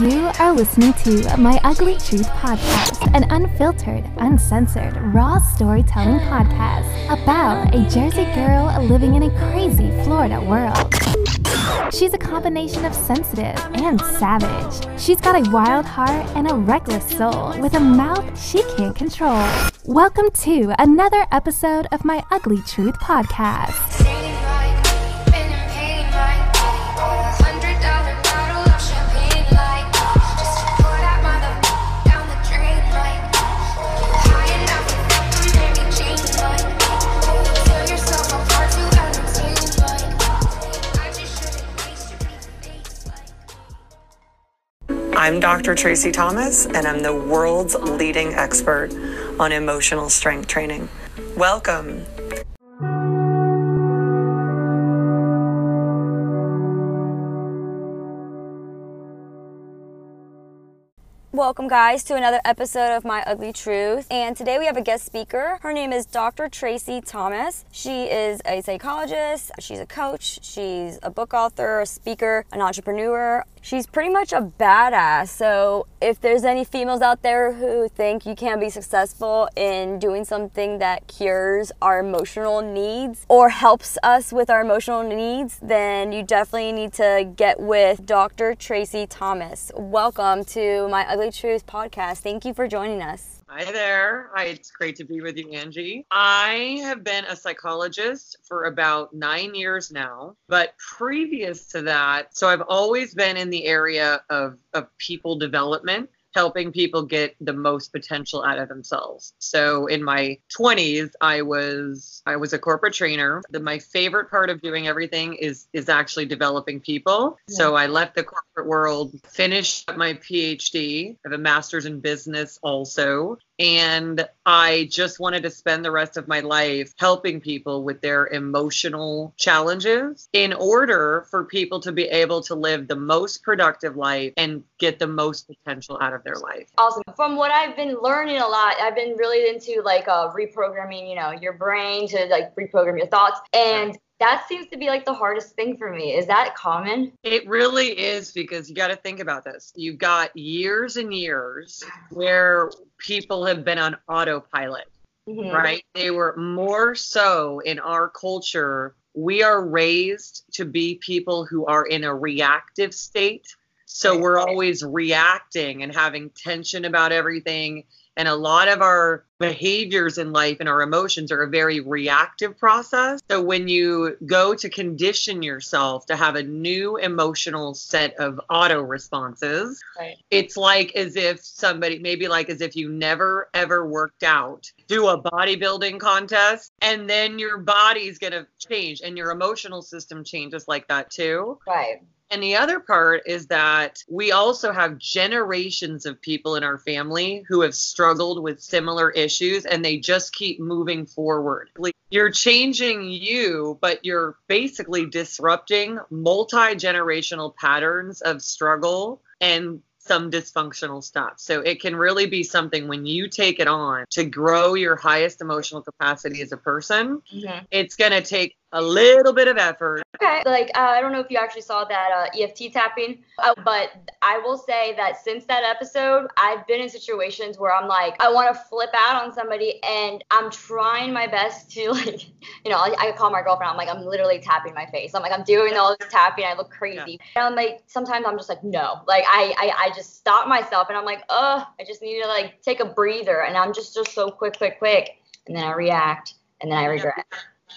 You are listening to My Ugly Truth Podcast, an unfiltered, uncensored, raw storytelling podcast about a Jersey girl living in a crazy Florida world. She's a combination of sensitive and savage. She's got a wild heart and a reckless soul with a mouth she can't control. Welcome to another episode of My Ugly Truth Podcast. I'm Dr. Tracy Thomas, and I'm the world's leading expert on emotional strength training. Welcome. Welcome, guys, to another episode of My Ugly Truth. And today we have a guest speaker. Her name is Dr. Tracy Thomas. She is a psychologist, she's a coach, she's a book author, a speaker, an entrepreneur. She's pretty much a badass. So, if there's any females out there who think you can't be successful in doing something that cures our emotional needs or helps us with our emotional needs, then you definitely need to get with Dr. Tracy Thomas. Welcome to my Ugly Truth podcast. Thank you for joining us. Hi there. Hi, it's great to be with you, Angie. I have been a psychologist for about nine years now, but previous to that, so I've always been in the area of, of people development. Helping people get the most potential out of themselves. So in my 20s, I was I was a corporate trainer. The, my favorite part of doing everything is is actually developing people. So I left the corporate world, finished up my PhD, I have a master's in business also, and I just wanted to spend the rest of my life helping people with their emotional challenges in order for people to be able to live the most productive life and get the most potential out of their life. awesome. From what I've been learning a lot, I've been really into like uh, reprogramming, you know, your brain to like reprogram your thoughts, and that seems to be like the hardest thing for me. Is that common? It really is because you got to think about this. You've got years and years where people have been on autopilot. Mhm. right? They were more so in our culture. We are raised to be people who are in a reactive state. So we're always reacting and having tension about everything. And a lot of our behaviors in life and our emotions are a very reactive process. So when you go to condition yourself to have a new emotional set of auto responses, Right. it's like as if somebody maybe like as if you never ever worked out do a bodybuilding contest and then your body's going to change and your emotional system changes like that too Right. And the other part is that we also have generations of people in our family who have struggled with similar issues and they just keep moving forward. Like, You're changing you, but you're basically disrupting multi generational patterns of struggle and some dysfunctional stuff. So it can really be something when you take it on to grow your highest emotional capacity as a person. Mhm. It's going to take a little bit of effort Okay. Like uh, I don't know if you actually saw that uh, EFT tapping, uh, but I will say that since that episode, I've been in situations where I'm like, I want to flip out on somebody, and I'm trying my best to like, you know, I, I call my girlfriend. I'm like, I'm literally tapping my face. I'm like, I'm doing all this tapping. I look crazy. And I'm like, sometimes I'm just like, no. Like I, I, I just stop myself, and I'm like, oh, I just need to like take a breather, and I'm just just so quick, quick, quick, and then I react, and then I regret.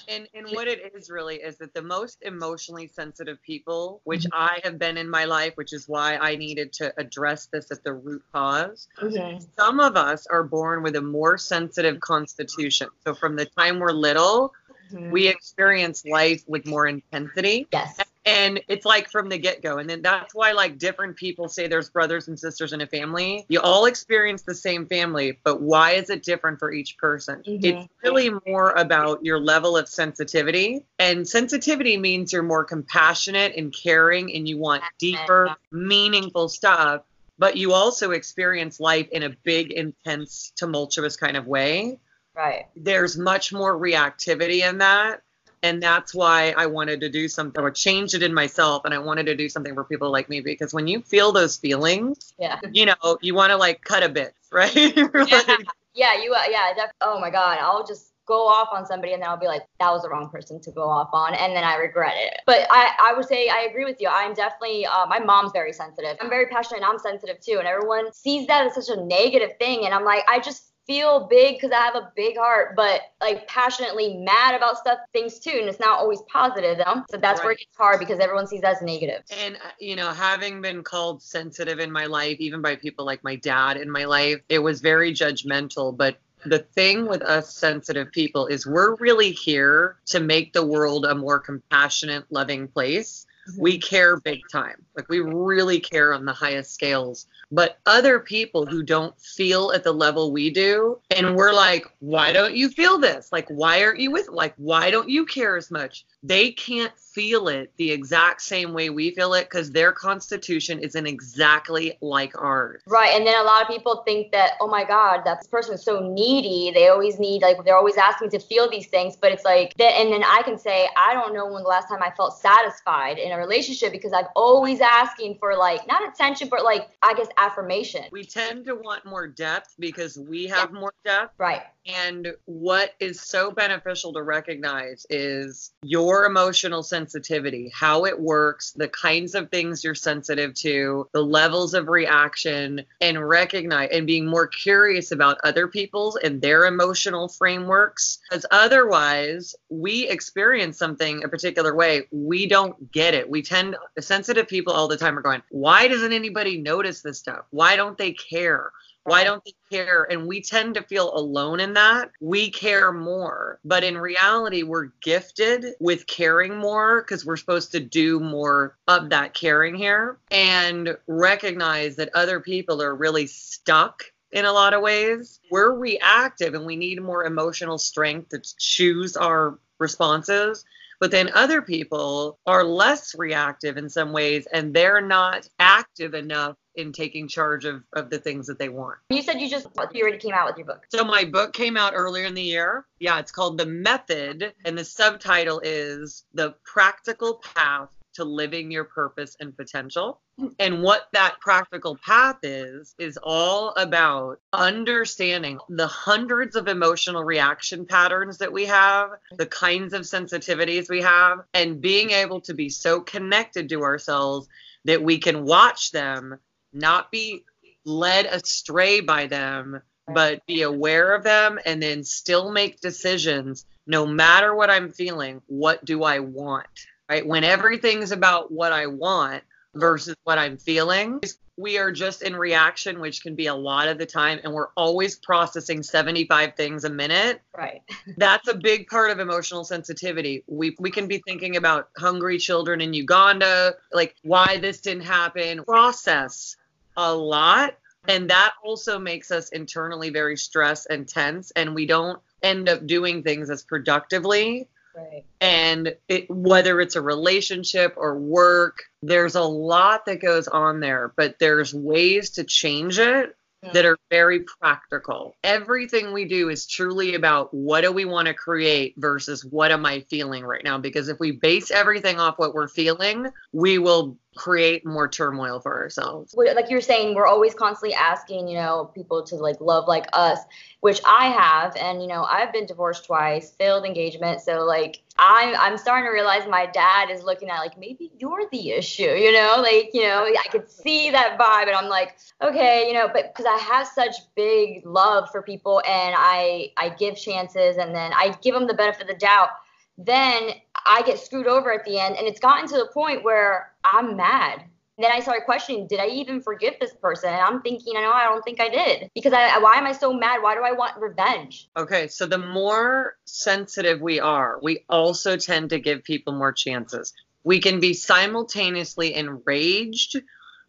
And and what it is really is that the most emotionally sensitive people, which mm-hmm. I have been in my life, which is why I needed to address this at the root cause. okay. Some of us are born with a more sensitive constitution. So from the time we're little, mm-hmm. we experience life with more intensity. Yes. And it's like from the get go. And then that's why, like, different people say there's brothers and sisters in a family. You all experience the same family, but why is it different for each person? Mhm. It's really more about your level of sensitivity. And sensitivity means you're more compassionate and caring and you want deeper, meaningful stuff. But you also experience life in a big, intense, tumultuous kind of way Right. there's much more reactivity in that And that's why I wanted to do something or change it in myself. And I wanted to do something for people like me because when you feel those feelings, Yeah. you know, you want to like cut a bit, right? Yeah, yeah, you, uh, yeah, def- oh my God, I'll just go off on somebody and then I'll be like, that was the wrong person to go off on, and then I regret it. But I, I would say I agree with you. I'm definitely, uh, my mom's very sensitive. I'm very passionate and I'm sensitive too, and everyone sees that as such a negative thing, and I'm like, I just feel big because I have a big heart, but like passionately mad about stuff, things too, and it's not always positive. Though. So that's where it gets hard because everyone sees that as negative. And, uh, you know, having been called sensitive in my life, even by people like my dad in my life, it was very judgmental. But the thing with us sensitive people is we're really here to make the world a more compassionate, loving place. Mm-hmm. We care big time. Like we really care on the highest scales. But other people who don't feel at the level we do, and we're like, why don't you feel this? Like, why aren't you with? Like, why don't you care as much? They can't feel it the exact same way we feel it because their constitution isn't exactly like ours. Right, and then a lot of people think that, oh my God, that person is so needy. They always need, like, they're always asking to feel these things. But it's like, that, and then I can say, I don't know when the last time I felt satisfied in a relationship because I'm always asking for, like, not attention, but like, I guess affirmation. We tend to want more depth because we have more depth. Right. And what is so beneficial to recognize is your emotional sensitivity, how it works, the kinds of things you're sensitive to, the levels of reaction, and recognize and being more curious about other people's and their emotional frameworks. Because otherwise, we experience something a particular way, we don't get it. We tend, sensitive people all the time are going, why doesn't anybody notice this stuff? Why don't they care? Why don't they care? And we tend to feel alone in that. We care more. But in reality, we're gifted with caring more because we're supposed to do more of that caring here and recognize that other people are really stuck in a lot of ways. We're reactive and we need more emotional strength to choose our responses. But then other people are less reactive in some ways and they're not active enough in taking charge of, of the things that they want. You said you just, you already came out with your book. So my book came out earlier in the year. Yeah, it's called The Method, and the subtitle is The Practical Path to Living Your Purpose and Potential. And what that practical path is, is all about understanding the hundreds of emotional reaction patterns that we have, the kinds of sensitivities we have, and being able to be so connected to ourselves that we can watch them, not be led astray by them, but be aware of them and then still make decisions no matter what I'm feeling. What do I want? Right? When everything's about what I want versus what I'm feeling, we are just in reaction, which can be a lot of the time, and we're always processing 75 things a minute. Right. That's a big part of emotional sensitivity. We we can be thinking about hungry children in Uganda, like why this didn't happen. Process a lot, and that also makes us internally very stressed and tense, and we don't end up doing things as productively Right. and it, whether it's a relationship or work there's a lot that goes on there but there's ways to change it that are very practical. Everything we do is truly about what do we want to create versus what am i feeling right now? Because if we base everything off what we're feeling we will create more turmoil for ourselves. Like you're saying, we're always constantly asking, you know, people to like love like us, which I have, and you know, I've been divorced twice, failed engagement, so like I'm I'm starting to realize my dad is looking at like maybe you're the issue, you know, like you know, I could see that vibe, and I'm like, okay, you know, but because I have such big love for people, and I I give chances, and then I give them the benefit of the doubt. Then I get screwed over at the end, and it's gotten to the point where I'm mad then I started questioning, did I even forgive this person? And I'm thinking, I know I don't think I did. Because I why am I so mad? Why do I want revenge? Okay, so the more sensitive we are, we also tend to give people more chances. We can be simultaneously enraged,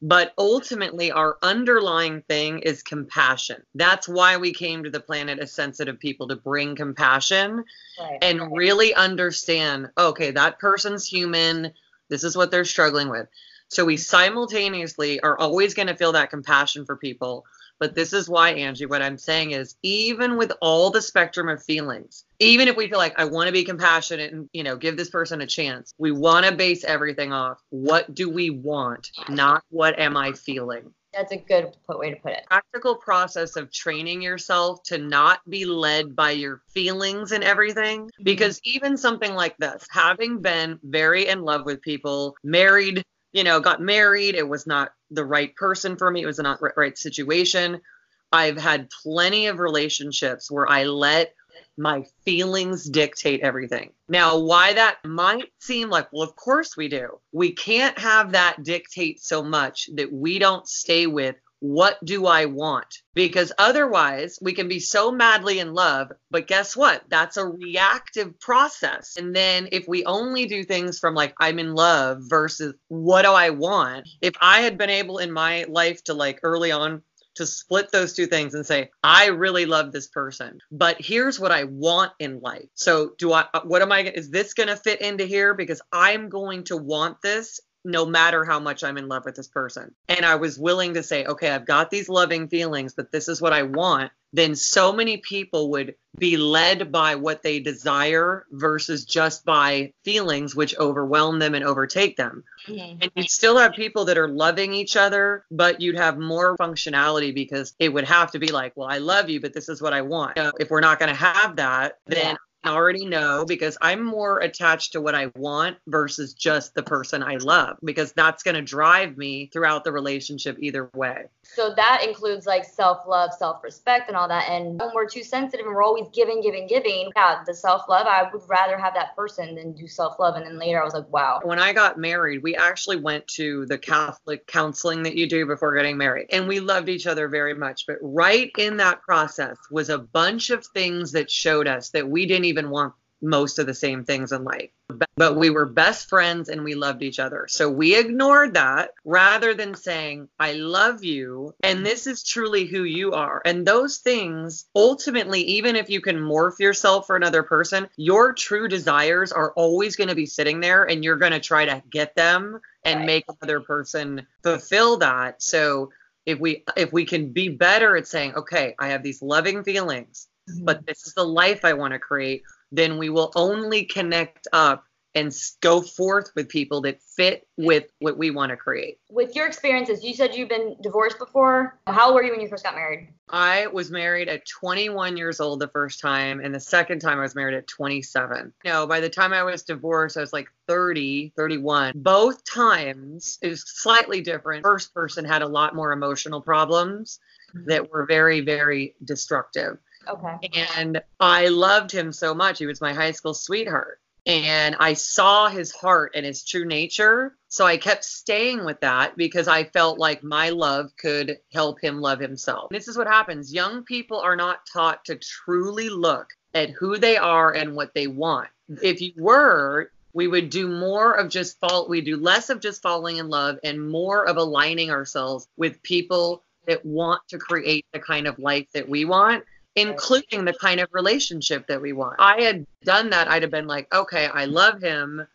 but ultimately our underlying thing is compassion. That's why we came to the planet as sensitive people to bring compassion Right. and really understand okay, that person's human. This is what they're struggling with. So we simultaneously are always going to feel that compassion for people, But this is why, Angie, what I'm saying is even with all the spectrum of feelings, even if we feel like I want to be compassionate and, you know, give this person a chance, we want to base everything off what do we want, not what am I feeling That's a good way to put it. practical process of training yourself to not be led by your feelings and everything. Mm-hmm. Because even something like this, having been very in love with people, married, you know, got married, it was not the right person for me, it was not right situation. I've had plenty of relationships where I let my feelings dictate everything. Now, why that might seem like, well, of course we do. We can't have that dictate so much that we don't stay with what do I want? Because otherwise, we can be so madly in love, but guess what? That's a reactive process. And then if we only do things from like, I'm in love versus what do I want? If I had been able in my life to like early on to split those two things and say, I really love this person, but here's what I want in life. So, do I, uh, what am I, is this going to fit into here? Because I'm going to want this no matter how much I'm in love with this person. And I was willing to say, okay, I've got these loving feelings, but this is what I want. Then so many people would be led by what they desire versus just by feelings, which overwhelm them and overtake them. Mm-hmm. And you'd still have people that are loving each other, but you'd have more functionality because it would have to be like, well, I love you, but this is what I want. You know, if we're not going to have that, then I already know because I'm more attached to what I want versus just the person I love because that's going to drive me throughout the relationship either way. So that includes like self love, self respect, and all that. And when we're too sensitive and we're always giving, giving, giving, yeah, the self love, I would rather have that person than do self love. And then later I was like, wow. When I got married, we actually went to the Catholic counseling that you do before getting married, and we loved each other very much. But right in that process was a bunch of things that showed us that we didn't even want most of the same things in life. But we were best friends and we loved each other. So we ignored that rather than saying, I love you and this is truly who you are. And those things, ultimately, even if you can morph yourself for another person, your true desires are always going to be sitting there and you're going to try to get them and Right. make another person fulfill that. So if we if we can be better at saying, okay, I have these loving feelings, but mm-hmm. this is the life I want to create, then we will only connect up and go forth with people that fit with what we want to create. With your experiences, you said you've been divorced before. How old were you when you first got married? I was married at 21 years old the first time, and the second time I was married at 27. No, by the time I was divorced, I was like 30, 31. Both times it was slightly different. First person had a lot more emotional problems mm-hmm. that were very, very destructive. Okay. And I loved him so much. He was my high school sweetheart. And I saw his heart and his true nature. So I kept staying with that because I felt like my love could help him love himself. This is what happens young people are not taught to truly look at who they are and what they want. If you were, we would do more of just fall, we do less of just falling in love and more of aligning ourselves with people that want to create the kind of life that we want including the kind of relationship that we want. I had done that, I'd have been like, okay, I love him,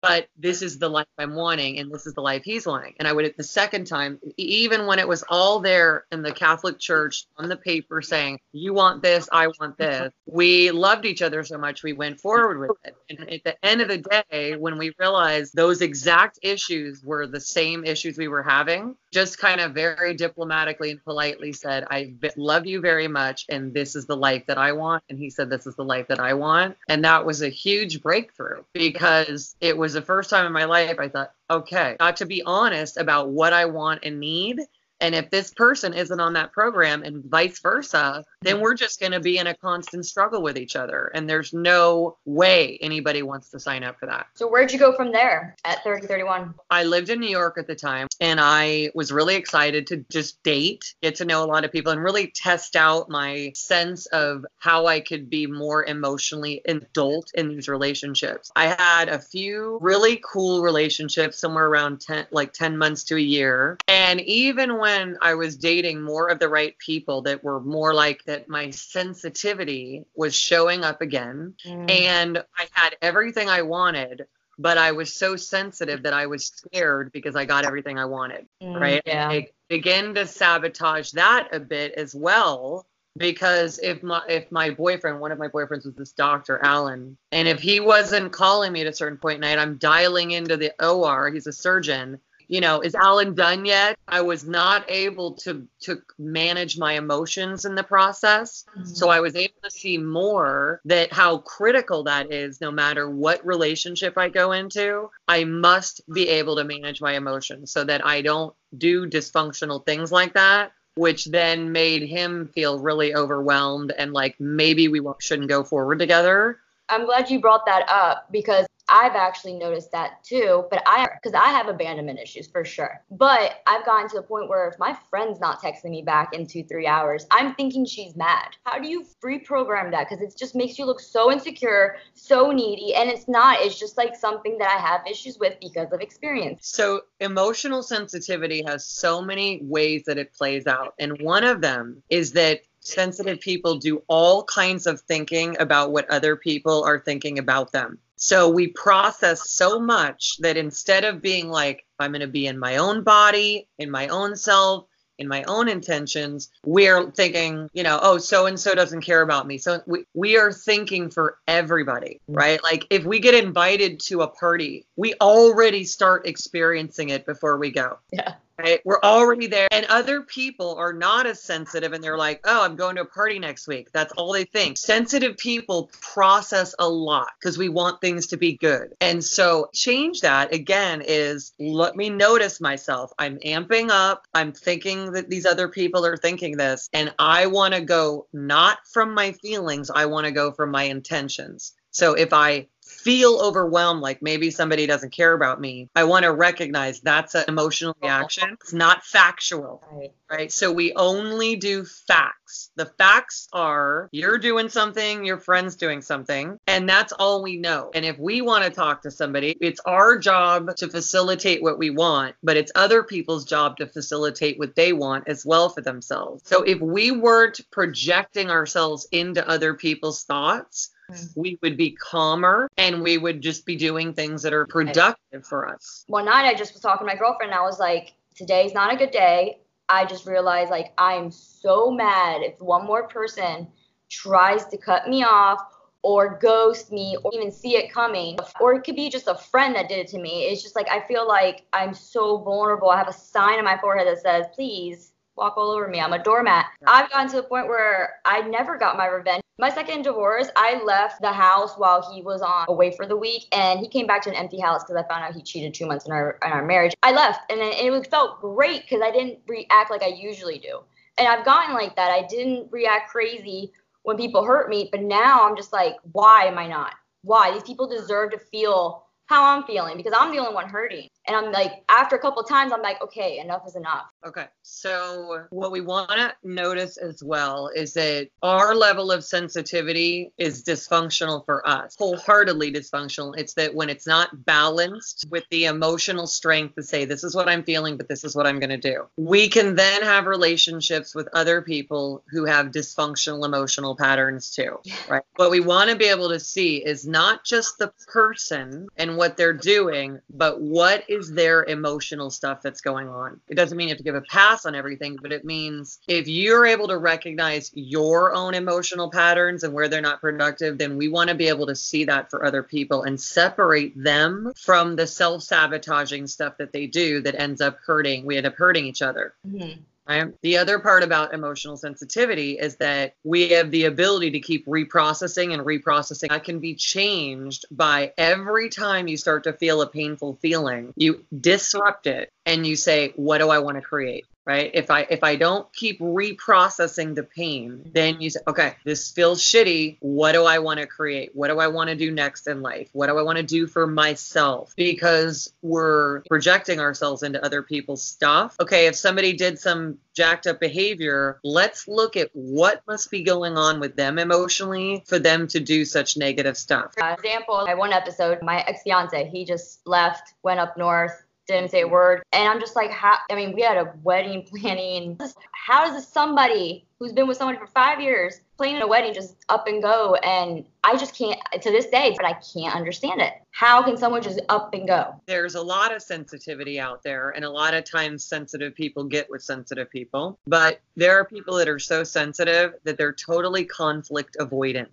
but this is the life I'm wanting, and this is the life he's wanting. And I would, the second time, even when it was all there in the Catholic Church on the paper saying, you want this, I want this, we loved each other so much, we went forward with it. And at the end of the day, when we realized those exact issues were the same issues we were having, just kind of very diplomatically and politely said, I love you very much, and this is the life that I want. And he said, This is the life that I want. And that was a huge breakthrough because it was the first time in my life I thought, okay, got to be honest about what I want and need. And if this person isn't on that program and vice versa, then we're just going to be in a constant struggle with each other. And there's no way anybody wants to sign up for that. So where'd you go from there at 30, 31? I lived in New York at the time and I was really excited to just date, get to know a lot of people, and really test out my sense of how I could be more emotionally adult in these relationships. I had a few really cool relationships somewhere around 10, like 10 months to a year. And even when I was dating more of the right people that were more like that, my sensitivity was showing up again Mm. and I had everything I wanted. but I was so sensitive that I was scared because I got everything I wanted. right? Yeah. I begin to sabotage that a bit as well because if my if my boyfriend, one of my boyfriends was this doctor, Alan, and if he wasn't calling me at a certain point in night, I'm dialing into the OR. He's a surgeon. You know, is Alan done yet? I was not able to to manage my emotions in the process. Mm-hmm. So I was able to see more that how critical that is no matter what relationship I go into. I must be able to manage my emotions so that I don't do dysfunctional things like that, which then made him feel really overwhelmed and like maybe we shouldn't go forward together. I'm glad you brought that up because I've actually noticed that too. But I, because I have abandonment issues for sure. But I've gotten to the point where if my friend's not texting me back in two, three hours, I'm thinking she's mad. How do you reprogram that? Because it just makes you look so insecure, so needy. And it's not, it's just like something that I have issues with because of experience. So, emotional sensitivity has so many ways that it plays out. And one of them is that sensitive people do all kinds of thinking about what other people are thinking about them. So, we process so much that instead of being like, I'm going to be in my own body, in my own self, in my own intentions, we're thinking, you know, oh, so and so doesn't care about me. So we, we are thinking for everybody, mm-hmm. right? Like if we get invited to a party, we already start experiencing it before we go. Yeah. Right? We're already there. And other people are not as sensitive and they're like, oh, I'm going to a party next week. That's all they think. Sensitive people process a lot because we want things to be good. And so change that again is let me notice myself. I'm amping up. I'm thinking that these other people are thinking this. And I want to go not from my feelings, I want to go from my intentions. So if I feel overwhelmed, like maybe somebody doesn't care about me, I want to recognize that's an emotional uh-huh. reaction. It's not factual, Right. right? So we only do facts. The facts are you're doing something, your friend's doing something, and that's all we know. And if we want to talk to somebody, it's our job to facilitate what we want, but it's other people's job to facilitate what they want as well for themselves. So if we weren't projecting ourselves into other people's thoughts, Mm. we would be calmer and we would just be doing things that are productive for us. one night I just was talking to my girlfriend and I was like, today's not a good day. I just realized like I'm so mad if one more person tries to cut me off or ghost me or even see it coming. Or it could be just a friend that did it to me. It's just like I feel like I'm so vulnerable. I have a sign on my forehead that says, please walk all over me. I'm a doormat. I've gotten to the point where I never got my revenge. My second divorce, I left the house while he was on away for the week, and he came back to an empty house because I found out he cheated two months in our in our marriage. I left, and then it felt great because I didn't react like I usually do. And I've gotten like that. I didn't react crazy when people hurt me, but now I'm just like, why am I not? Why? These people deserve to feel how I'm feeling because I'm the only one hurting. And I'm like, after a couple of times, I'm like, okay, enough is enough. Okay. So, what we want to notice as well is that our level of sensitivity is dysfunctional for us, wholeheartedly dysfunctional. It's that when it's not balanced with the emotional strength to say, this is what I'm feeling, but this is what I'm going to do, we can then have relationships with other people who have dysfunctional emotional patterns too, right? What we want to be able to see is not just the person and what they're doing, but what is their emotional stuff that's going on. It doesn't mean you have to give a pass on everything, but it means if you're able to recognize your own emotional patterns and where they're not productive, then we want to be able to see that for other people and separate them from the self sabotaging stuff that they do that ends up hurting. We end up hurting each other. Mm-hmm. Right? The other part about emotional sensitivity is that we have the ability to keep reprocessing and reprocessing. That can be changed by every time you start to feel a painful feeling, you disrupt it and you say, What do I want to create? Right? If I if I don't keep reprocessing the pain, then you say, Okay, this feels shitty. What do I want to create? What do I want to do next in life? What do I want to do for myself? Because we're projecting ourselves into other people's stuff. Okay, if somebody did some jacked up behavior, let's look at what must be going on with them emotionally for them to do such negative stuff. For example, I one episode, my ex fiance, he just left, went up north, didn't say a word. And I'm just like, how? I mean, we had a wedding planning. How does somebody who's been with somebody for five years planning a wedding just up and go? And I just can't to this day, but I can't understand it. How can someone just up and go? There's a lot of sensitivity out there, and a lot of times sensitive people get with sensitive people. But there are people that are so sensitive that they're totally conflict avoidant.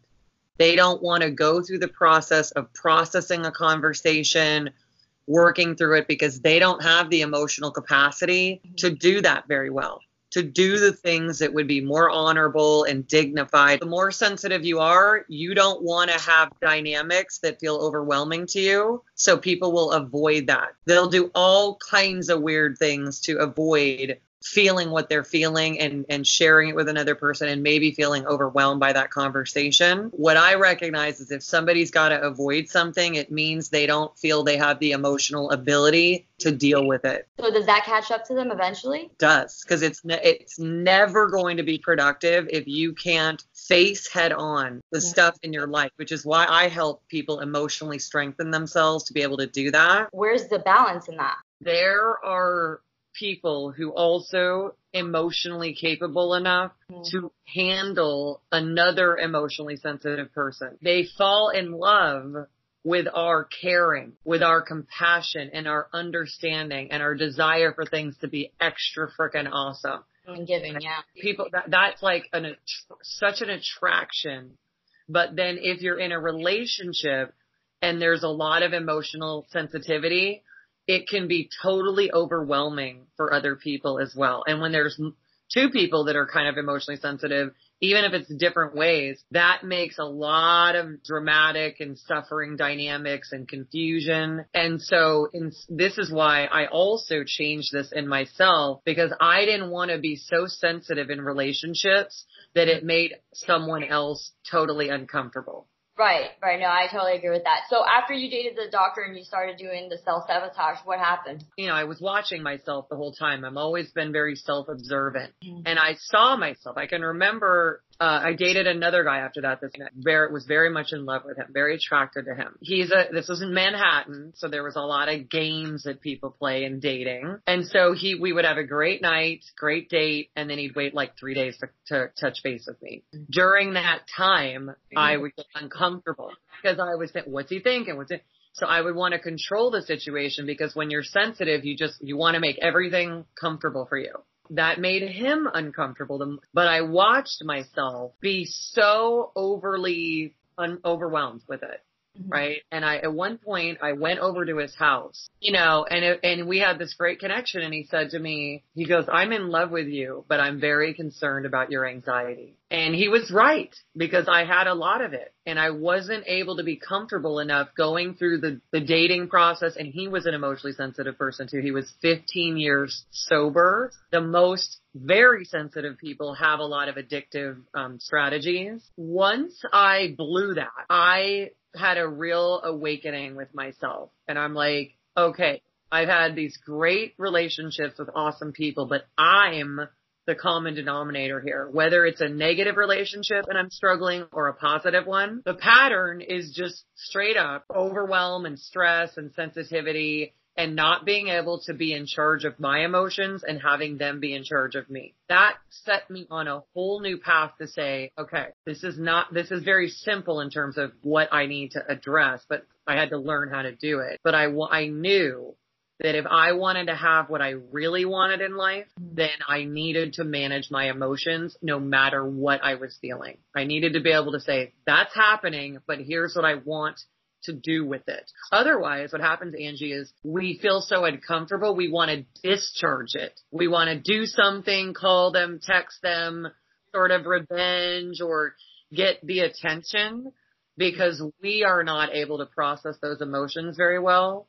They don't want to go through the process of processing a conversation, working through it because they don't have the emotional capacity mm-hmm. to do that very well. To do the things that would be more honorable and dignified. The more sensitive you are, you don't want to have dynamics that feel overwhelming to you. So people will avoid that. They'll do all kinds of weird things to avoid feeling what they're feeling and and sharing it with another person and maybe feeling overwhelmed by that conversation what i recognize is if somebody's got to avoid something it means they don't feel they have the emotional ability to deal with it So does that catch up to them eventually? does because it's ne- it's never going to be productive if you can't face head on the Yeah. stuff in your life which is why i help people emotionally strengthen themselves to be able to do that Where's the balance in that? there are people who also emotionally capable enough Mhm. to handle another emotionally sensitive person. They fall in love with our caring, with our compassion and our understanding and our desire for things to be extra freaking awesome. And giving, yeah. People that that's like an such an attraction. But then if you're in a relationship and there's a lot of emotional sensitivity, it can be totally overwhelming for other people as well. And when there's two people that are kind of emotionally sensitive, even if it's different ways, that makes a lot of dramatic and suffering dynamics and confusion. And so in, this is why I also changed this in myself because I didn't want to be so sensitive in relationships that it made someone else totally uncomfortable. Right, right. No, I totally agree with that. So after you dated the doctor and you started doing the self sabotage, what happened? you know, I was watching myself the whole time. I've always been very self-observant, Mhm. and I saw myself. I can remember uh, I dated another guy after that. This very was very much in love with him, very attracted to him. He's a this was in Manhattan, so there was a lot of games that people play in dating, and so he we would have a great night, great date, and then he'd wait like three days to, to touch base with me. During that time, I would get uncomfortable because I was thinking, what's he thinking? What's it? So I would want to control the situation because when you're sensitive, you just, you want to make everything comfortable for you. That made him uncomfortable. But I watched myself be so overly un- overwhelmed with it. Right. And I, at one point, I went over to his house, you know, and it, and we had this great connection. And he said to me, he goes, I'm in love with you, but I'm very concerned about your anxiety. And he was right because I had a lot of it and I wasn't able to be comfortable enough going through the, the dating process. And he was an emotionally sensitive person too. He was 15 years sober. The most very sensitive people have a lot of addictive um, strategies. Once I blew that, I had a real awakening with myself and I'm like, okay, I've had these great relationships with awesome people, but I'm the common denominator here. Whether it's a negative relationship and I'm struggling or a positive one, the pattern is just straight up overwhelm and stress and sensitivity and not being able to be in charge of my emotions and having them be in charge of me. That set me on a whole new path to say, okay, this is not, this is very simple in terms of what I need to address, but I had to learn how to do it. But I, I knew that if I wanted to have what I really wanted in life, mm-hmm. then I needed to manage my emotions no matter what I was feeling. I needed to be able to say, that's happening, but here's what I want to do with it. Otherwise, what happens, Angie, is we feel so uncomfortable, we want to discharge it. We want to do something, call them, text them, sort of revenge or get the attention because we are not able to process those emotions very well.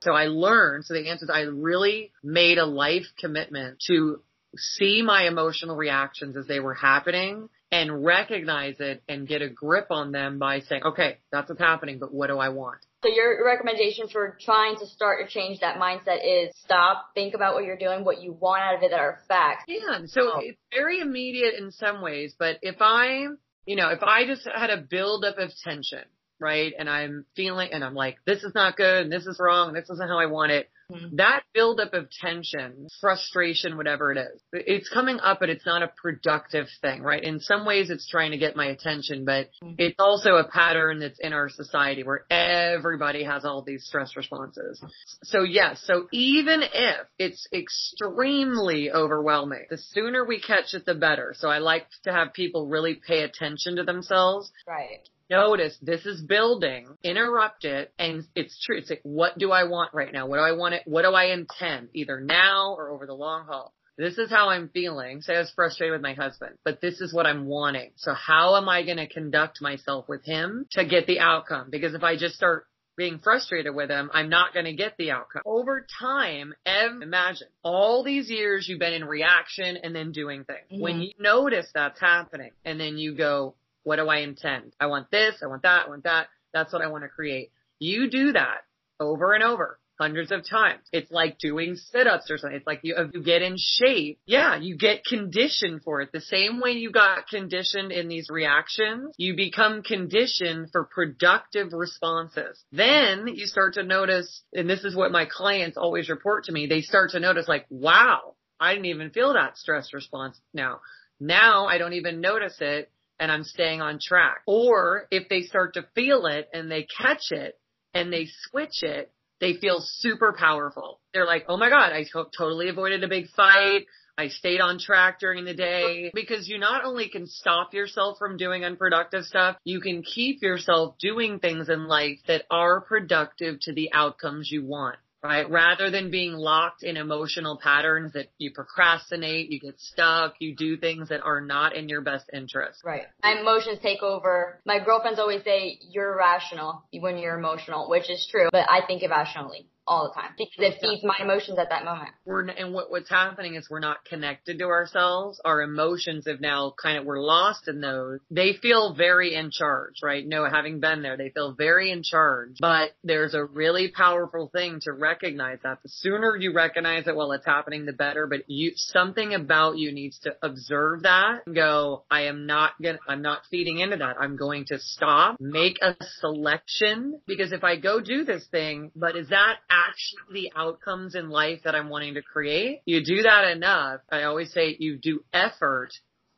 So I learned, so the answer is I really made a life commitment to see my emotional reactions as they were happening and recognize it and get a grip on them by saying, okay, that's what's happening, but what do I want? So your recommendation for trying to start or change that mindset is stop, think about what you're doing, what you want out of it that are facts. Yeah, so oh. it's very immediate in some ways, but if I, you know, if I just had a buildup of tension right? And I'm feeling, and I'm like, this is not good, and this is wrong, and this isn't how I want it. Mhm. That buildup of tension, frustration, whatever it is, it's coming up, but it's not a productive thing, right? In some ways, it's trying to get my attention, but Mhm. it's also a pattern that's in our society where everybody has all these stress responses. So yes, so even if it's extremely overwhelming, the sooner we catch it, the better. So I like to have people really pay attention to themselves Right. Notice this is building, interrupt it, and it's true. It's like, what do I want right now? What do I want it? What do I intend? Either now or over the long haul. This is how I'm feeling. Say I was frustrated with my husband, but this is what I'm wanting. So how am I going to conduct myself with him to get the outcome? Because if I just start being frustrated with him, I'm not going to get the outcome. Over time, ev- imagine all these years you've been in reaction and then doing things. When Mhm. you notice that's happening and then you go, what do I intend? I want this, I want that, I want that. That's what I want to create. You do that over and over. Hundreds of times. It's like doing sit-ups or something. It's like you, you get in shape. Yeah, you get conditioned for it. The same way you got conditioned in these reactions, you become conditioned for productive responses. Then you start to notice, and this is what my clients always report to me, they start to notice like, wow, I didn't even feel that stress response now. Now I don't even notice it and I'm staying on track. Or if they start to feel it and they catch it and they switch it, they feel super powerful. They're like, oh my God, I totally avoided a big fight. I stayed on track during the day because you not only can stop yourself from doing unproductive stuff, you can keep yourself doing things in life that are productive to the outcomes you want. Right? Rather than being locked in emotional patterns that you procrastinate, you get stuck, you do things that are not in your best interest. Right. My emotions take over. My girlfriends always say you're irrational when you're emotional, which is true, but I think irrationally all the time because it feeds my emotions at that moment. we're and what what's happening is we're not connected to ourselves. Our emotions have now kind of we're lost in those. They feel very in charge, right? No, having been there, they feel very in charge. But there's a really powerful thing to recognize that. The sooner you recognize it while it's happening, the better. But you something about you needs to observe that and go, I am not gonna I'm not feeding into that. I'm going to stop, make a selection because if I go do this thing, but is that actually the outcomes in life that I'm wanting to create? You do that enough. I always say you do effort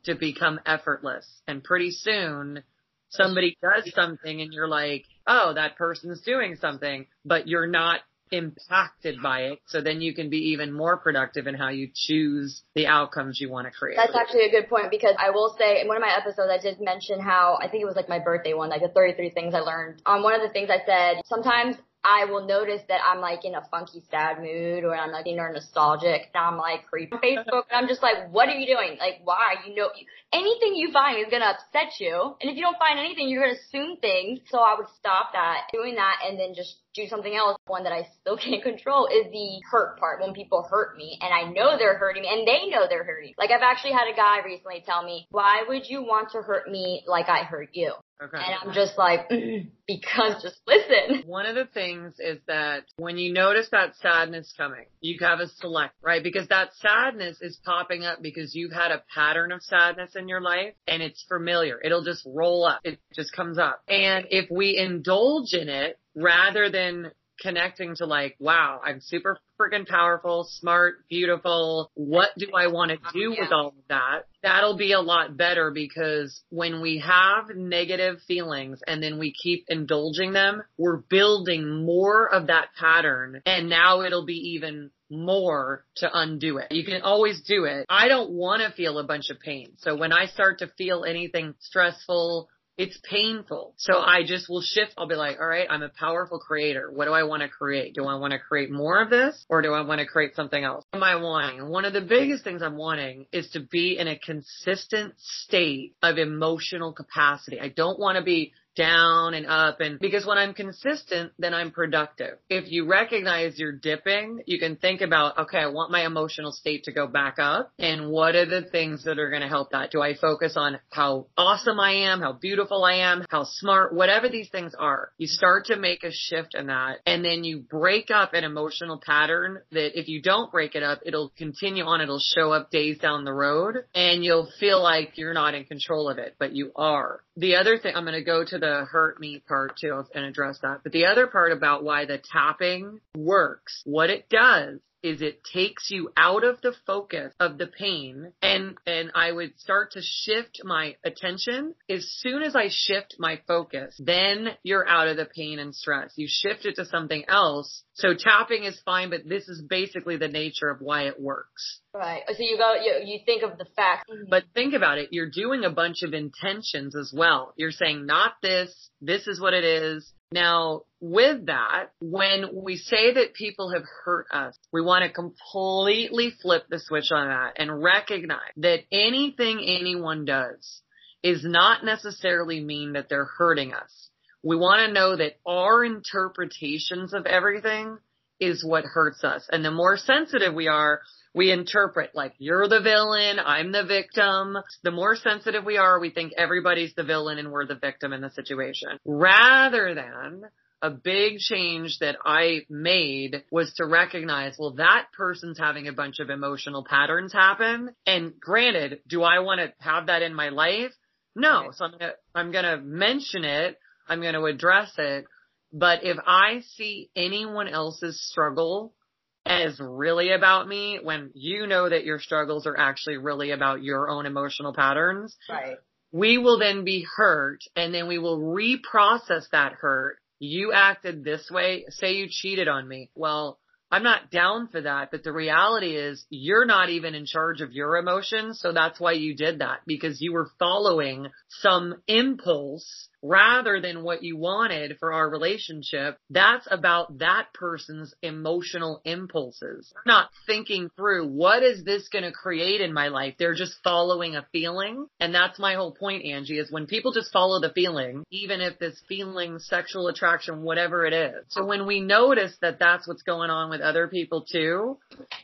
to become effortless. And pretty soon somebody does something and you're like, oh, that person's doing something, but you're not impacted by it. So then you can be even more productive in how you choose the outcomes you want to create. That's actually a good point because I will say in one of my episodes I did mention how I think it was like my birthday one, like the 33 things I learned. On one of the things I said, sometimes I will notice that I'm like in a funky sad mood or I'm like you know nostalgic and I'm like creeping on Facebook and I'm just like, what are you doing? Like why? You know anything you find is gonna upset you. And if you don't find anything, you're gonna assume things. So I would stop that, doing that and then just do something else. One that I still can't control is the hurt part when people hurt me and I know they're hurting me and they know they're hurting. Like I've actually had a guy recently tell me, why would you want to hurt me like I hurt you? Okay. And I'm just like, mm, because just listen. One of the things is that when you notice that sadness coming, you have a select, right? Because that sadness is popping up because you've had a pattern of sadness in your life and it's familiar. It'll just roll up. It just comes up. And if we indulge in it rather than connecting to like, wow, I'm super freaking powerful, smart, beautiful. What do I want to do with all of that? That'll be a lot better because when we have negative feelings and then we keep indulging them, we're building more of that pattern and now it'll be even more to undo it. You can always do it. I don't want to feel a bunch of pain. So when I start to feel anything stressful, it's painful. So I just will shift. I'll be like, all right, I'm a powerful creator. What do I want to create? Do I want to create more of this or do I want to create something else? What am I wanting? One of the biggest things I'm wanting is to be in a consistent state of emotional capacity. I don't want to be down and up and because when I'm consistent, then I'm productive. If you recognize you're dipping, you can think about, okay, I want my emotional state to go back up and what are the things that are going to help that? Do I focus on how awesome I am, how beautiful I am, how smart, whatever these things are? You start to make a shift in that and then you break up an emotional pattern that if you don't break it up, it'll continue on, it'll show up days down the road and you'll feel like you're not in control of it, but you are. The other thing, I'm going to go to the hurt me part too and address that. But the other part about why the tapping works, what it does is it takes you out of the focus of the pain. And and I would start to shift my attention. As soon as I shift my focus then you're out of the pain and stress. You shift it to something else. So tapping is fine but this is basically the nature of why it works Right. So you go, you, you think of the facts. Mm-hmm. but think about it you're doing a bunch of intentions as well you're saying not this this is what it is now, with that, when we say that people have hurt us, we want to completely flip the switch on that and recognize that anything anyone does is not necessarily mean that they're hurting us. We want to know that our interpretations of everything is what hurts us. And the more sensitive we are, we interpret like you're the villain, I'm the victim. The more sensitive we are, we think everybody's the villain and we're the victim in the situation. Rather than a big change that I made was to recognize, well, that person's having a bunch of emotional patterns happen. And granted, do I want to have that in my life? No. So I'm gonna, I'm gonna mention it. I'm gonna address it. But if I see anyone else's struggle as really about me, when you know that your struggles are actually really about your own emotional patterns, Right. we will then be hurt and then we will reprocess that hurt. You acted this way. Say you cheated on me. Well, I'm not down for that, but the reality is you're not even in charge of your emotions. So that's why you did that because you were following some impulse rather than what you wanted for our relationship. That's about that person's emotional impulses. They're not thinking through what is this going to create in my life. They're just following a feeling. And that's my whole point, Angie, is when people just follow the feeling, even if this feeling, sexual attraction, whatever it is. So when we notice that that's what's going on with other people too,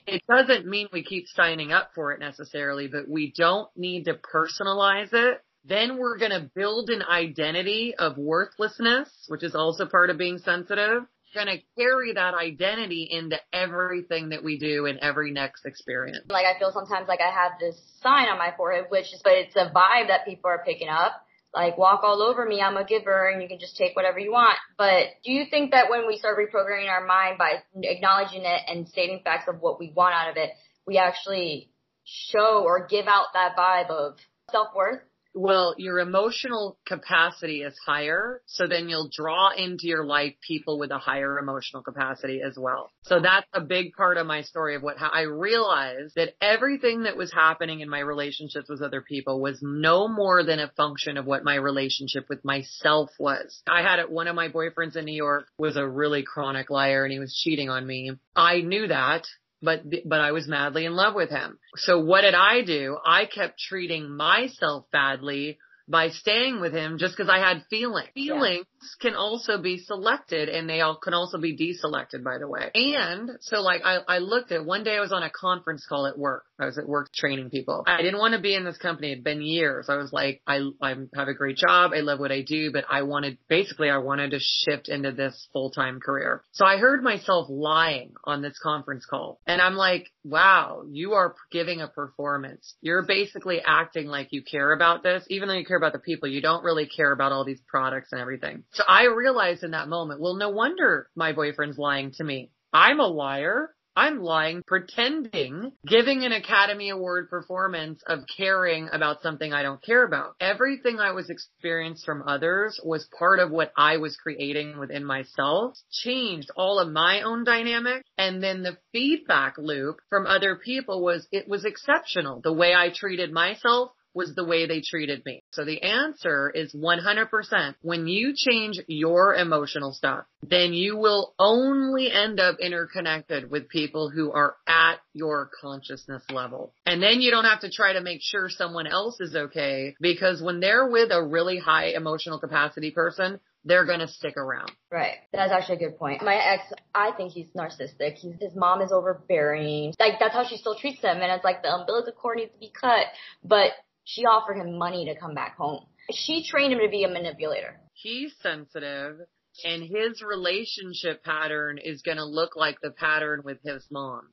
it doesn't mean we keep signing up for it necessarily, but we don't need to personalize it. Then we're going to build an identity of worthlessness, which is also part of being sensitive. Going to carry that identity into everything that we do in every next experience. Like I feel sometimes like I have this sign on my forehead, which is, but it's a vibe that people are picking up. Like walk all over me, I'm a giver, and you can just take whatever you want. But do you think that when we start reprogramming our mind by acknowledging it and stating facts of what we want out of it, we actually show or give out that vibe of self worth? Well, your emotional capacity is higher, so then you'll draw into your life people with a higher emotional capacity as well. So that's a big part of my story of what I realized that everything that was happening in my relationships with other people was no more than a function of what my relationship with myself was. I had it one of my boyfriends in New York was a really chronic liar and he was cheating on me. I knew that but but I was madly in love with him. So what did I do? I kept treating myself badly by staying with him just because I had feelings. Feelings can also be selected and they all can also be deselected by the way. And so like I, I looked at one day I was on a conference call at work. I was at work training people. I didn't want to be in this company. It'd been years. I was like, I, I have a great job. I love what I do, but I wanted, basically I wanted to shift into this full-time career. So I heard myself lying on this conference call and I'm like, wow, you are giving a performance. You're basically acting like you care about this, even though you care about the people. You don't really care about all these products and everything. So I realized in that moment, well, no wonder my boyfriend's lying to me. I'm a liar. I'm lying, pretending, giving an Academy Award performance of caring about something I don't care about. Everything I was experienced from others was part of what I was creating within myself, changed all of my own dynamic, and then the feedback loop from other people was, it was exceptional. The way I treated myself was the way they treated me. So the answer is 100%. When you change your emotional stuff, then you will only end up interconnected with people who are at your consciousness level. And then you don't have to try to make sure someone else is okay because when they're with a really high emotional capacity person, they're gonna stick around. Right. That's actually a good point. My ex, I think he's narcissistic. He's, his mom is overbearing. Like that's how she still treats him, and it's like the umbilical cord needs to be cut. But she offered him money to come back home. She trained him to be a manipulator. He's sensitive and his relationship pattern is gonna look like the pattern with his mom.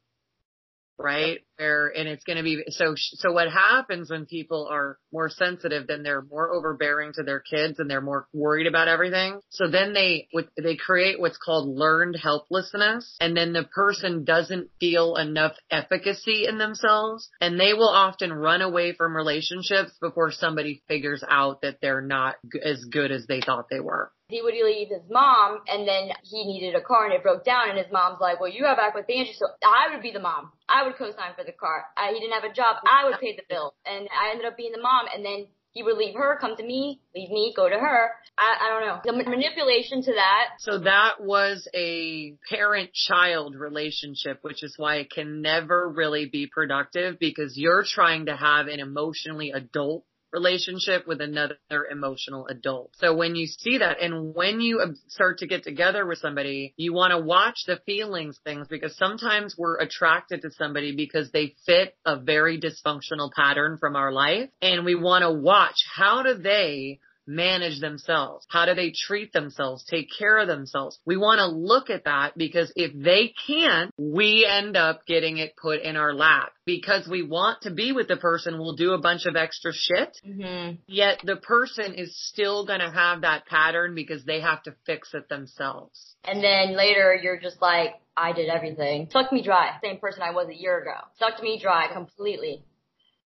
right? Where, and it's going to be, so, so what happens when people are more sensitive, then they're more overbearing to their kids and they're more worried about everything. So then they, they create what's called learned helplessness. And then the person doesn't feel enough efficacy in themselves and they will often run away from relationships before somebody figures out that they're not as good as they thought they were. he would leave his mom and then he needed a car and it broke down and his mom's like, well, you have back with Angie, so I would be the mom. I would co-sign for the car. I, he didn't have a job. I would pay the bill. And I ended up being the mom and then he would leave her, come to me, leave me, go to her. I, I don't know. The ma- manipulation to that, So that was a parent-child relationship, which is why it can never really be productive because you're trying to have an emotionally adult relationship with another emotional adult. So when you see that and when you start to get together with somebody, you want to watch the feelings things because sometimes we're attracted to somebody because they fit a very dysfunctional pattern from our life and we want to watch how do they manage themselves? How do they treat themselves? Take care of themselves? We want to look at that because if they can't, we end up getting it put in our lap because we want to be with the person. We'll do a bunch of extra shit. Mm-hmm. Yet the person is still going to have that pattern because they have to fix it themselves. and then later you're just like, I did everything. Sucked me dry. Same person I was a year ago. Sucked me dry completely.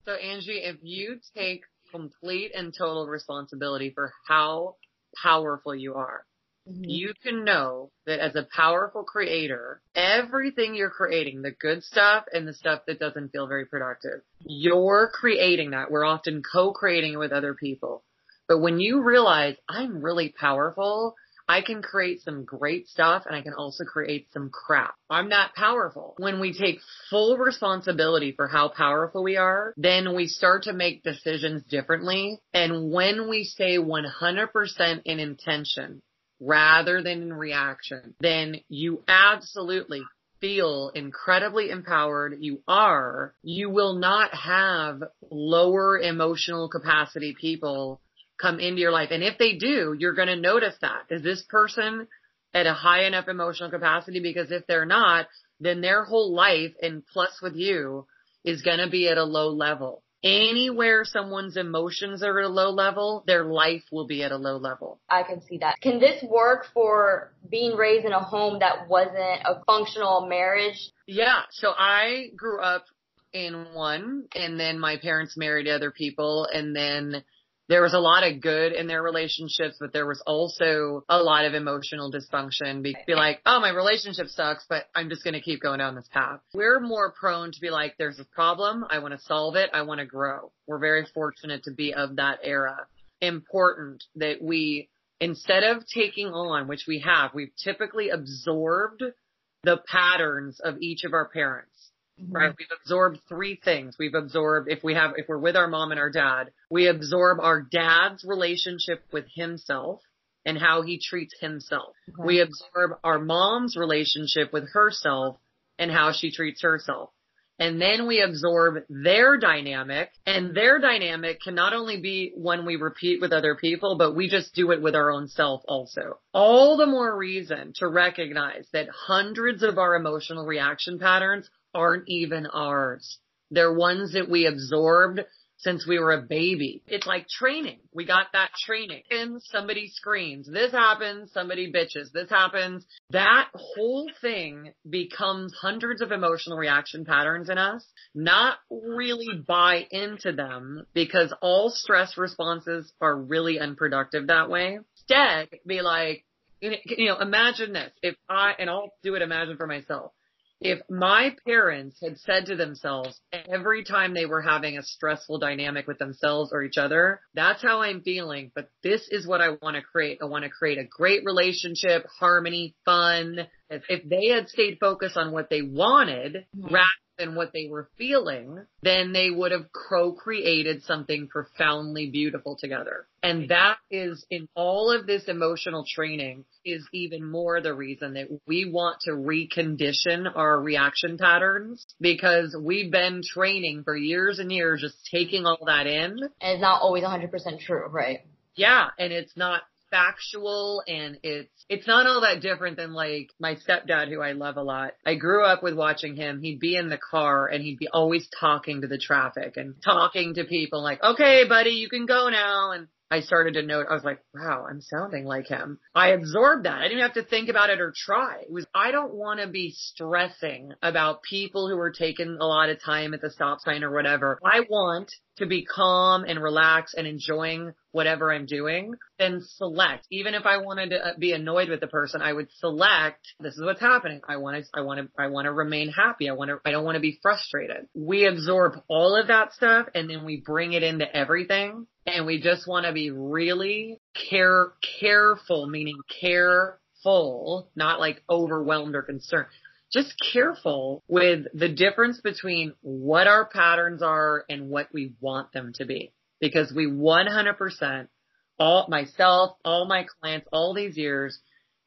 So Angie, if you take complete and total responsibility for how powerful you are, mm-hmm. you can know that as a powerful creator, everything you're creating, the good stuff and the stuff that doesn't feel very productive, you're creating that. We're often co-creating it with other people. But when you realize I'm really powerful, I can create some great stuff and I can also create some crap. I'm not powerful. When we take full responsibility for how powerful we are, then we start to make decisions differently. And when we stay 100% in intention rather than in reaction, then you absolutely feel incredibly empowered. You are, you will not have lower emotional capacity people come into your life. And if they do, you're going to notice that. Is this person at a high enough emotional capacity? Because if they're not, then their whole life and plus with you is going to be at a low level. Anywhere someone's emotions are at a low level, their life will be at a low level. I can see that. Can this work for being raised in a home that wasn't a functional marriage? Yeah. So I grew up in one and then my parents married other people and then there was a lot of good in their relationships, but there was also a lot of emotional dysfunction. Be, be like, oh, my relationship sucks, but I'm just going to keep going down this path. We're more prone to be like, there's a problem. I want to solve it. I want to grow. We're very fortunate to be of that era. Important that we, instead of taking on, which we have, we've typically absorbed the patterns of each of our parents. Right. Mm-hmm. We've absorbed three things. We've absorbed, if we have, if we're with our mom and our dad, we absorb our dad's relationship with himself and how he treats himself. We absorb our mom's relationship with herself and how she treats herself. And then we absorb their dynamic and their dynamic can not only be when we repeat with other people, but we just do it with our own self also. All the more reason to recognize that hundreds of our emotional reaction patterns aren't even ours. They're ones that we absorbed since we were a baby. It's like training. We got that training. And somebody screams. This happens. Somebody bitches. This happens. That whole thing becomes hundreds of emotional reaction patterns in us. Not really buy into them because all stress responses are really unproductive that way. Instead, be like, you know, imagine this. If I, and I'll do it imagine for myself if my parents had said to themselves every time they were having a stressful dynamic with themselves or each other, that's how I'm feeling, but this is what I want to create. I want to create a great relationship, harmony, fun. If, if they had stayed focused on what they wanted mm-hmm. rather than what they were feeling, then they would have co-created something profoundly beautiful together. And that is in all of this emotional training is even more the reason that we want to recondition our reaction patterns because we've been training for years and years just taking all that in. And it's not always 100% true, right? Yeah, and it's not factual and it's it's not all that different than like my stepdad who I love a lot. I grew up with watching him. He'd be in the car and he'd be always talking to the traffic and talking to people like, "Okay, buddy, you can go now." And I started to note, I was like, wow, I'm sounding like him. I absorbed that. I didn't have to think about it or try. It was, I don't want to be stressing about people who are taking a lot of time at the stop sign or whatever. I want to be calm and relaxed and enjoying whatever I'm doing, then select. Even if I wanted to uh, be annoyed with the person, I would select, this is what's happening. I want to, I want to, I want to remain happy. I want to, I don't want to be frustrated. We absorb all of that stuff and then we bring it into everything and we just want to be really care, careful, meaning careful, not like overwhelmed or concerned just careful with the difference between what our patterns are and what we want them to be. Because we 100%, all myself, all my clients, all these years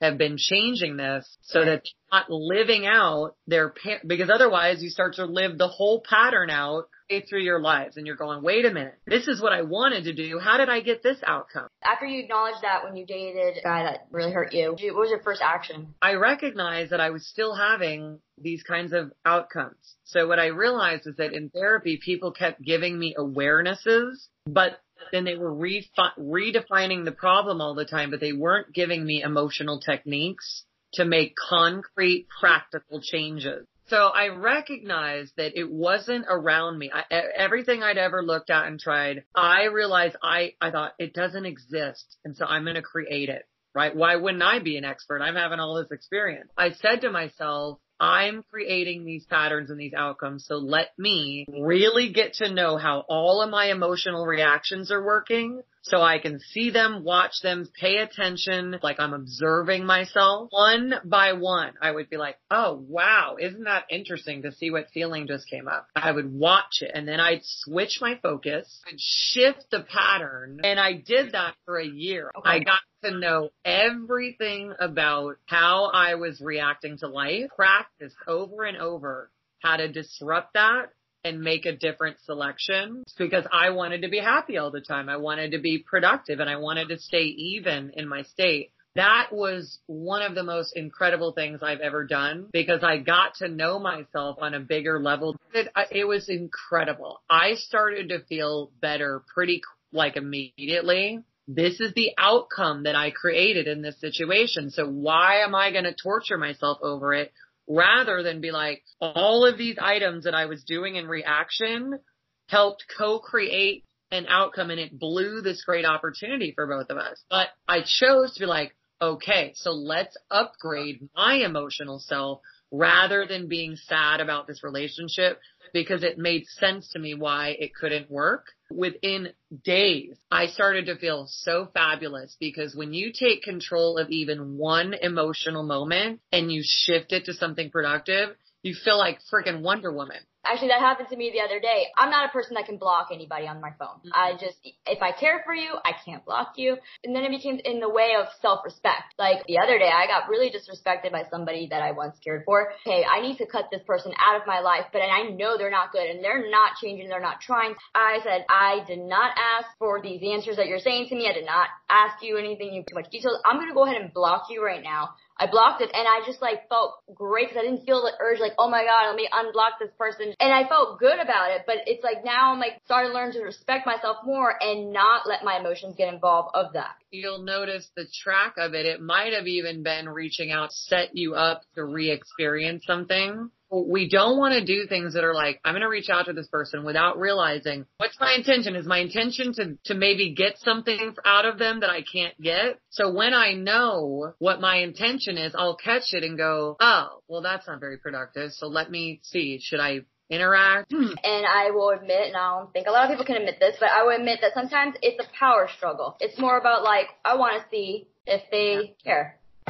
have been changing this so that they're not living out their, because otherwise you start to live the whole pattern out through your lives and you're going, wait a minute, this is what I wanted to do. How did I get this outcome? After you acknowledged that when you dated a guy that really hurt you, what was your first action? I recognized that I was still having these kinds of outcomes. So what I realized is that in therapy, people kept giving me awarenesses, but then they were refi- redefining the problem all the time, but they weren't giving me emotional techniques to make concrete, practical changes. So I recognized that it wasn't around me. I, everything I'd ever looked at and tried, I realized I, I thought it doesn't exist. And so I'm going to create it, right? Why wouldn't I be an expert? I'm having all this experience. I said to myself, I'm creating these patterns and these outcomes. So let me really get to know how all of my emotional reactions are working so I can see them, watch them, pay attention, like I'm observing myself one by one. I would be like, oh wow, isn't that interesting to see what feeling just came up? I would watch it and then I'd switch my focus and shift the pattern. And I did that for a year. Okay. I got to know everything about how I was reacting to life, practice over and over how to disrupt that and make a different selection because I wanted to be happy all the time. I wanted to be productive and I wanted to stay even in my state. That was one of the most incredible things I've ever done because I got to know myself on a bigger level. It, uh, it was incredible. I started to feel better pretty like immediately. This is the outcome that I created in this situation. So why am I going to torture myself over it rather than be like, all of these items that I was doing in reaction helped co-create an outcome and it blew this great opportunity for both of us. But I chose to be like, okay, so let's upgrade my emotional self rather than being sad about this relationship because it made sense to me why it couldn't work. Within days, I started to feel so fabulous because when you take control of even one emotional moment and you shift it to something productive, you feel like freaking Wonder Woman. Actually, that happened to me the other day. I'm not a person that can block anybody on my phone. Mm-hmm. I just, if I care for you, I can't block you. And then it became in the way of self-respect. Like the other day, I got really disrespected by somebody that I once cared for. Okay, I need to cut this person out of my life, but I know they're not good and they're not changing, they're not trying. I said, I did not ask for these answers that you're saying to me. I did not ask you anything in too much detail. I'm going to go ahead and block you right now. I blocked it and I just like felt great because I didn't feel the urge like, oh my god, let me unblock this person. And I felt good about it, but it's like now I'm like starting to learn to respect myself more and not let my emotions get involved of that. You'll notice the track of it. It might have even been reaching out, set you up to re-experience something we don't want to do things that are like, I'm going to reach out to this person without realizing what's my intention. Is my intention to, to maybe get something out of them that I can't get? So when I know what my intention is, I'll catch it and go, oh, well, that's not very productive. So let me see. Should I interact. And I will admit, and I don't think a lot of people can admit this, but I will admit that sometimes it's a power struggle. It's more about like, I want to see if they care.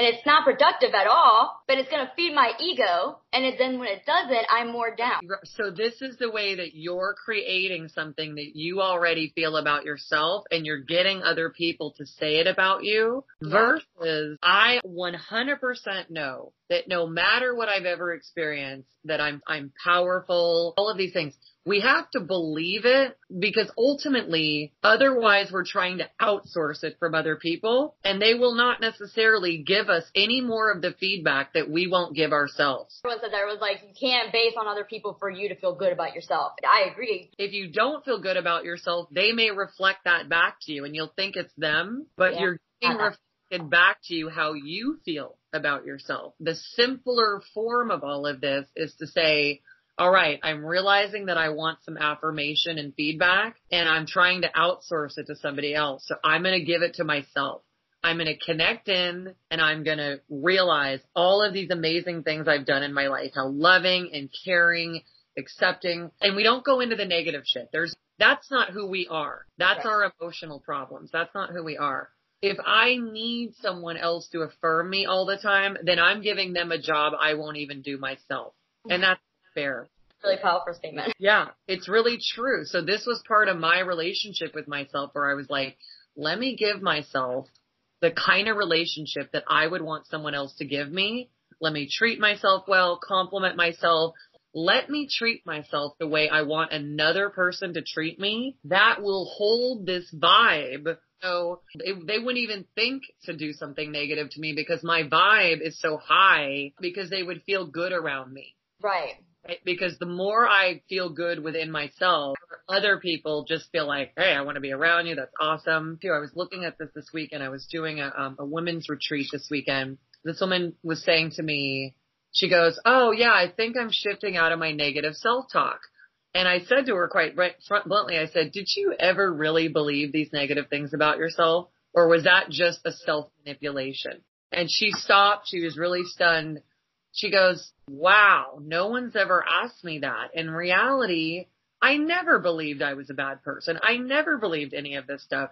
and it's not productive at all, but it's going to feed my ego And it, then when it doesn't, I'm more down. So this is the way that you're creating something that you already feel about yourself and you're getting other people to say it about you versus I 100% know that no matter what I've ever experienced that I'm I'm powerful, all of these things. We have to believe it because ultimately otherwise we're trying to outsource it from other people and they will not necessarily give us any more of the feedback that we won't give ourselves. Everyone said that it was like you can't base on other people for you to feel good about yourself. I agree. if you don't feel good about yourself, they may reflect that back to you and you'll think it's them, but Yeah. you're getting Uh-huh. reflected back to you how you feel about yourself. The simpler form of all of this is to say, all right, I'm realizing that I want some affirmation and feedback and I'm trying to outsource it to somebody else. So I'm going to give it to myself. I'm going to connect in and I'm going to realize all of these amazing things I've done in my life, how loving and caring, accepting, and we don't go into the negative shit. There's, that's not who we are. That's Right. our emotional problems. That's not who we are. If I need someone else to affirm me all the time, then I'm giving them a job I won't even do myself. And mm-hmm. that's fair. Really powerful statement. Yeah, it's really true. So this was part of my relationship with myself where I was like, let me give myself the kind of relationship that I would want someone else to give me. Let me treat myself well, compliment myself. Let me treat myself the way I want another person to treat me. That will hold this vibe. So they, they wouldn't even think to do something negative to me because my vibe is so high because they would feel good around me Right. Right? Because the more I feel good within myself, other people just feel like, hey, I want to be around you. That's awesome. Too, I was looking at this this week and I was doing a, um, a women's retreat this weekend. This woman was saying to me, she goes, oh yeah, I think I'm shifting out of my negative self-talk. And I said to her quite right, front bluntly, I said, did you ever really believe these negative things about yourself? Or was that just a self-manipulation? And she stopped. She was really stunned she goes, wow, no one's ever asked me that. In reality, I never believed I was a bad person. I never believed any of this stuff.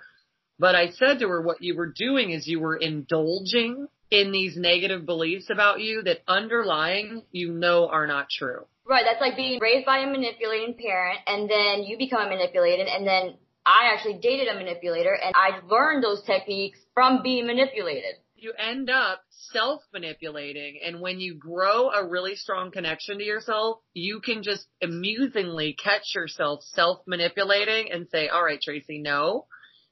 But I said to her, what you were doing is you were indulging in these negative beliefs about you that underlying you know are not true. Right. That's like being raised by a manipulating parent and then you become manipulated and then I actually dated a manipulator and I learned those techniques from being manipulated. You end up self manipulating and when you grow a really strong connection to yourself, you can just amusingly catch yourself self manipulating and say, all right, Tracy, no,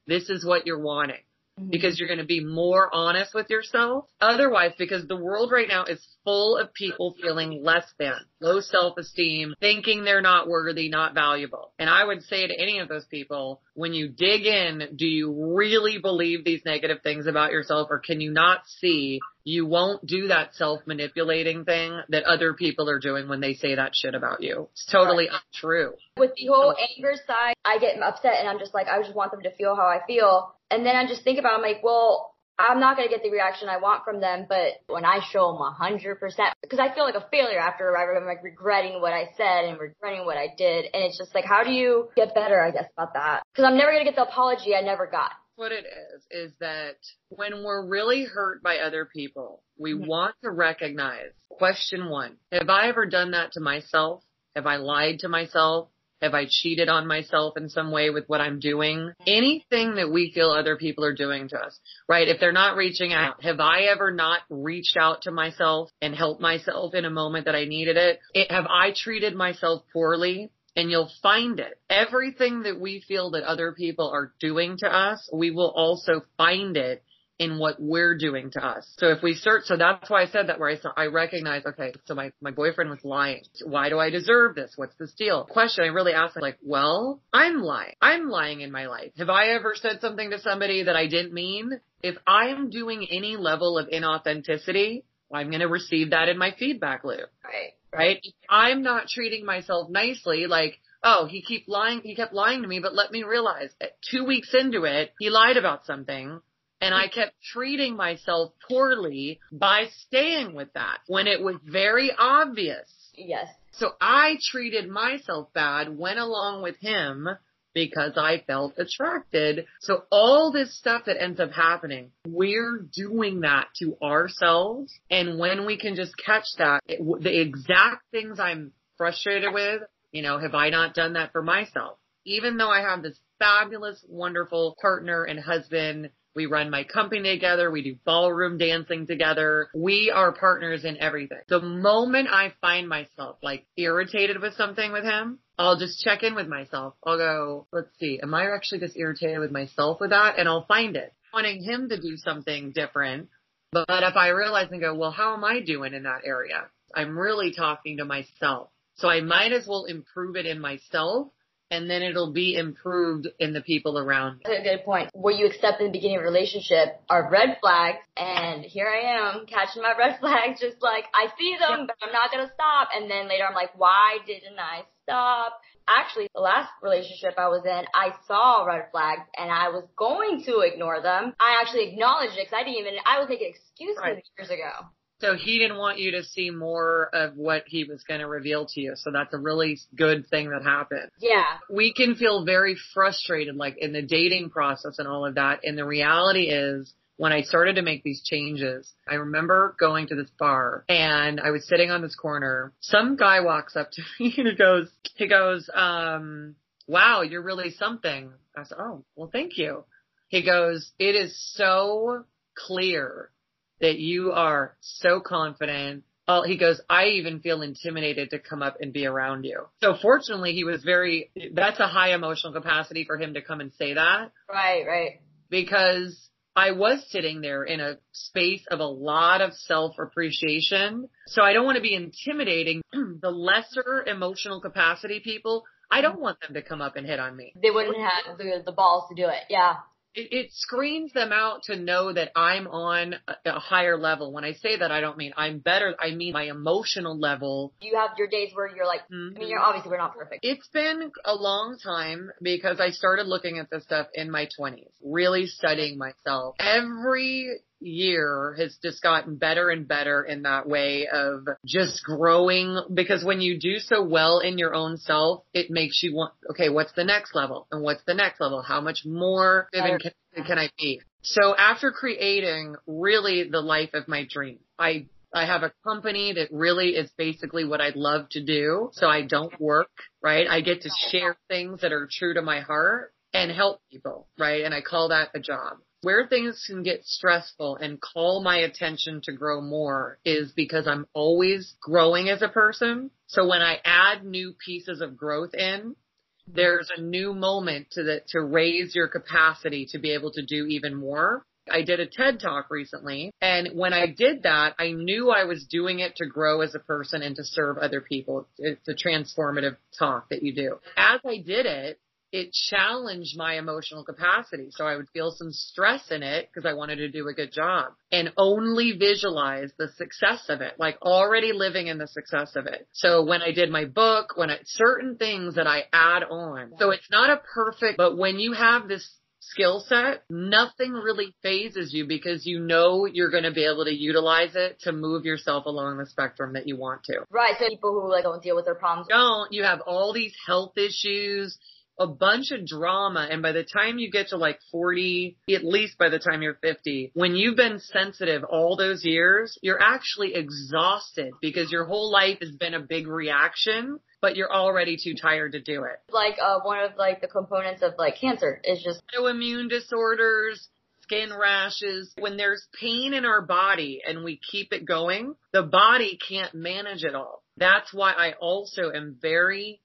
this is what you're wanting. Mm-hmm. because you're going to be more honest with yourself. Otherwise, because the world right now is full of people feeling less than, low self-esteem, thinking they're not worthy, not valuable. And I would say to any of those people, when you dig in, do you really believe these negative things about yourself or can you not see you won't do that self-manipulating thing that other people are doing when they say that shit about you? It's totally untrue. With the whole anger side, I get upset and I'm just like, I just want them to feel how I feel. And then I just think about, it, I'm like, well, I'm not going to get the reaction I want from them, but when I show them a hundred percent, because I feel like a failure after I'm like regretting what I said and regretting what I did. And it's just like, how do you get better, I guess, about that? Because I'm never going to get the apology I never got. what it is is that when we're really hurt by other people, we mm-hmm. want to recognize question one, have I ever done that to myself? Have I lied to myself? Have I cheated on myself in some way with what I'm doing? Anything that we feel other people are doing to us, right? If they're not reaching out, have I ever not reached out to myself and helped myself in a moment that I needed it? it have I treated myself poorly? and you'll find it. Everything that we feel that other people are doing to us, we will also find it in what we're doing to us. So if we search, so that's why I said that where I saw, I recognize, okay, so my, my boyfriend was lying. Why do I deserve this? What's this deal? Question I really asked, like, well, I'm lying. I'm lying in my life. Have I ever said something to somebody that I didn't mean? If I'm doing any level of inauthenticity, I'm going to receive that in my feedback loop Right. right? If I'm not treating myself nicely, like, oh, he keep lying, he kept lying to me, but let me realize that two weeks into it, he lied about something. And I kept treating myself poorly by staying with that when it was very obvious. Yes. So I treated myself bad, went along with him because I felt attracted. So all this stuff that ends up happening, we're doing that to ourselves. And when we can just catch that, it, the exact things I'm frustrated with, you know, have I not done that for myself? Even though I have this fabulous, wonderful partner and husband we run my company together. We do ballroom dancing together. We are partners in everything. The moment I find myself like irritated with something with him, I'll just check in with myself. I'll go, let's see, am I actually just irritated with myself with that? And I'll find it. Wanting him to do something different. But if I realize and go, well, how am I doing in that area? I'm really talking to myself. So I might as well improve it in myself and then it'll be improved in the people around. That's a good point. What you accept in the beginning of a relationship are red flags, and here I am catching my red flags, just like I see them, but I'm not gonna stop. And then later I'm like, why didn't I stop? Actually, the last relationship I was in, I saw red flags and I was going to ignore them. I actually acknowledged it because I didn't even, I was making excuses Right. years ago. So he didn't want you to see more of what he was going to reveal to you. So that's a really good thing that happened. Yeah. We can feel very frustrated, like in the dating process and all of that. And the reality is when I started to make these changes, I remember going to this bar and I was sitting on this corner. Some guy walks up to me and he goes, he goes, um, wow, you're really something. I said, oh, well, thank you. He goes, it is so clear that you are so confident. Oh, he goes, I even feel intimidated to come up and be around you. So fortunately, he was very, that's a high emotional capacity for him to come and say that Right, right. because I was sitting there in a space of a lot of self appreciation. So I don't want to be intimidating the lesser emotional capacity people. I don't want them to come up and hit on me. They wouldn't have the, the balls to do it. Yeah. It, it screens them out to know that I'm on a, a higher level. When I say that, I don't mean I'm better. I mean my emotional level. You have your days where you're like, I mean, you're mm-hmm. obviously we're not perfect. It's been a long time because I started looking at this stuff in my 20s, really studying myself. Every year has just gotten better and better in that way of just growing because when you do so well in your own self, it makes you want, okay, what's the next level? And what's the next level? How much more can, can I be? So after creating really the life of my dream, I I have a company that really is basically what I'd love to do. So I don't work, right? I get to share things that are true to my heart and help people, right? And I call that a job. Where things can get stressful and call my attention to grow more is because I'm always growing as a person. So when I add new pieces of growth in, there's a new moment to the, to raise your capacity to be able to do even more. I did a TED talk recently and when I did that, I knew I was doing it to grow as a person and to serve other people. It's a transformative talk that you do. As I did it, it challenged my emotional capacity. So I would feel some stress in it because I wanted to do a good job and only visualize the success of it, like already living in the success of it. So when I did my book, when I, certain things that I add on. So it's not a perfect, but when you have this skill set, nothing really fazes you because you know you're going to be able to utilize it to move yourself along the spectrum that you want to. Right. So people who like don't deal with their problems. Don't, you have all these health issues, a bunch of drama, and by the time you get to like 40, at least by the time you're 50, when you've been sensitive all those years, you're actually exhausted because your whole life has been a big reaction, but you're already too tired to do it. Like uh, one of like the components of like cancer is just autoimmune disorders, skin rashes. When there's pain in our body and we keep it going, the body can't manage it all. That's why I also am very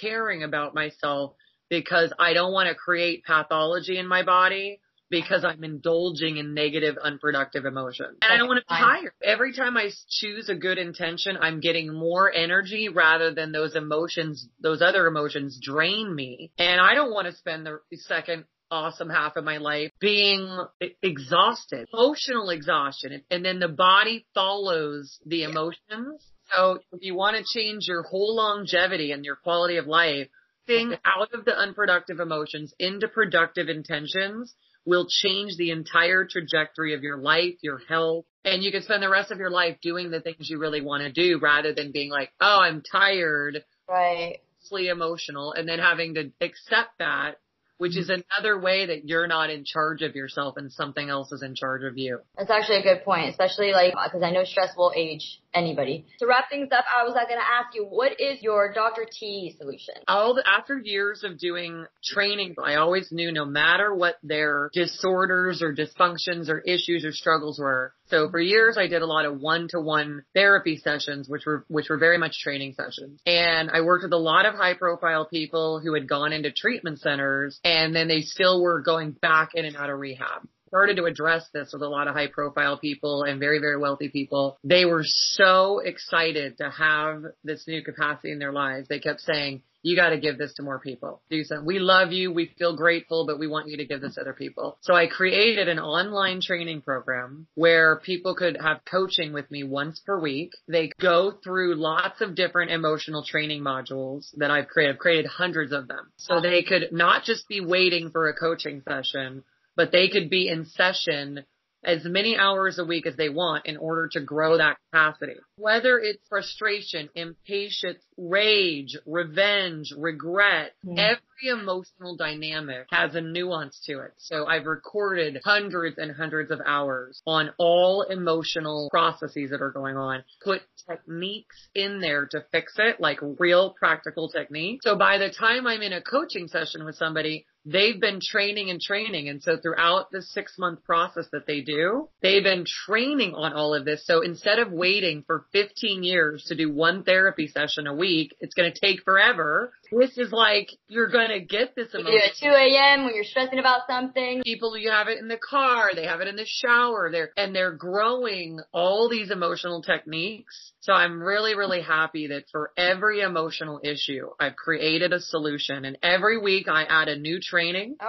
caring about myself because I don't want to create pathology in my body because I'm indulging in negative, unproductive emotions. And I don't want to be tired. Every time I choose a good intention, I'm getting more energy rather than those emotions, those other emotions drain me. And I don't want to spend the second awesome half of my life being exhausted, emotional exhaustion. And then the body follows the emotions. So if you want to change your whole longevity and your quality of life, thing out of the unproductive emotions into productive intentions will change the entire trajectory of your life, your health, and you can spend the rest of your life doing the things you really want to do rather than being like, oh, I'm tired. right. emotional and then having to accept that, which is another way that you're not in charge of yourself and something else is in charge of you. That's actually a good point, especially like because I know stress will age anybody. To wrap things up, I was like, going to ask you, what is your Dr. T solution? all the, after years of doing training, I always knew no matter what their disorders or dysfunctions or issues or struggles were. So for years I did a lot of one-to-one therapy sessions, which were, which were very much training sessions. And I worked with a lot of high profile people who had gone into treatment centers and then they still were going back in and out of rehab started to address this with a lot of high profile people and very, very wealthy people. They were so excited to have this new capacity in their lives. They kept saying, you got to give this to more people. Do something. We love you. We feel grateful, but we want you to give this to other people. So I created an online training program where people could have coaching with me once per week. They go through lots of different emotional training modules that I've created. I've created hundreds of them. So they could not just be waiting for a coaching session, but they could be in session as many hours a week as they want in order to grow that capacity. Whether it's frustration, impatience, rage, revenge, regret, hmm. every emotional dynamic has a nuance to it. So I've recorded hundreds and hundreds of hours on all emotional processes that are going on, put techniques in there to fix it, like real practical techniques. So by the time I'm in a coaching session with somebody, they've been training and training. And so throughout the six month process that they do, they've been training on all of this. So instead of waiting for 15 years to do one therapy session a week, it's going to take forever. This is like, you're going to get this You do emotion. at 2 a.m. when you're stressing about something. People, you have it in the car, they have it in the shower, they're, and they're growing all these emotional techniques. So I'm really, really happy that for every emotional issue, I've created a solution and every week I add a new training.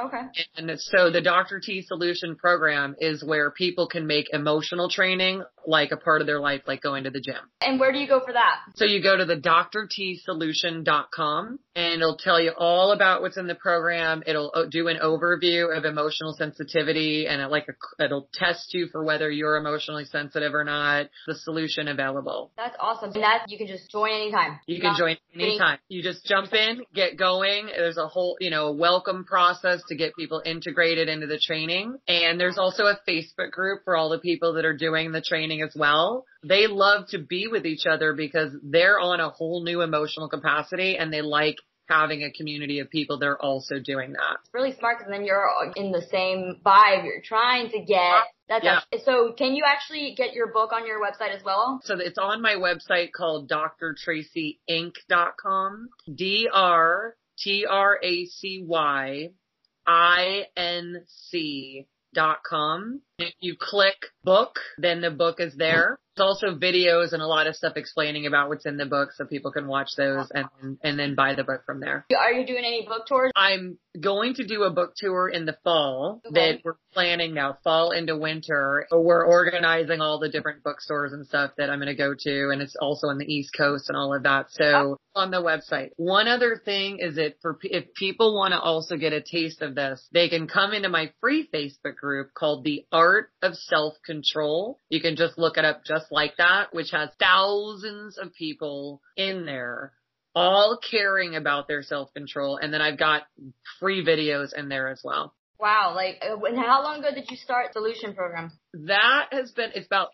Okay. And so the Dr. T Solution program is where people can make emotional training like a part of their life, like going to the gym. And where do you go for that? So you go to the drtsolution.com and it'll tell you all about what's in the program. It'll uh, do an overview of emotional sensitivity and it like a, it'll test you for whether you're emotionally sensitive or not. The solution available. That's awesome. And that you can just join anytime. You can Not join anytime. You just jump in, get going. There's a whole, you know, welcome process to get people integrated into the training. And there's also a Facebook group for all the people that are doing the training as well. They love to be with each other because they're on a whole new emotional capacity and they like having a community of people that are also doing that. It's really smart because then you're in the same vibe you're trying to get. That's Yeah. a- so. Can you actually get your book on your website as well? So it's on my website called drtracyinc.com. D R T R A C Y I N C dot com. If you click book, then the book is there. There's also videos and a lot of stuff explaining about what's in the book so people can watch those and, and then buy the book from there. Are you doing any book tours? I'm going to do a book tour in the fall Okay. that we're planning now, fall into winter. We're organizing all the different bookstores and stuff that I'm going to go to, and it's also on the East Coast and all of that. So on the website. One other thing is that for if people want to also get a taste of this, they can come into my free Facebook group called The Art of Self Control. You can just look it up just like that, which has thousands of people in there all caring about their self control. And then I've got free videos in there as well. Wow. Like, uh, and how long ago did you start the Solution Program? That has been, it's about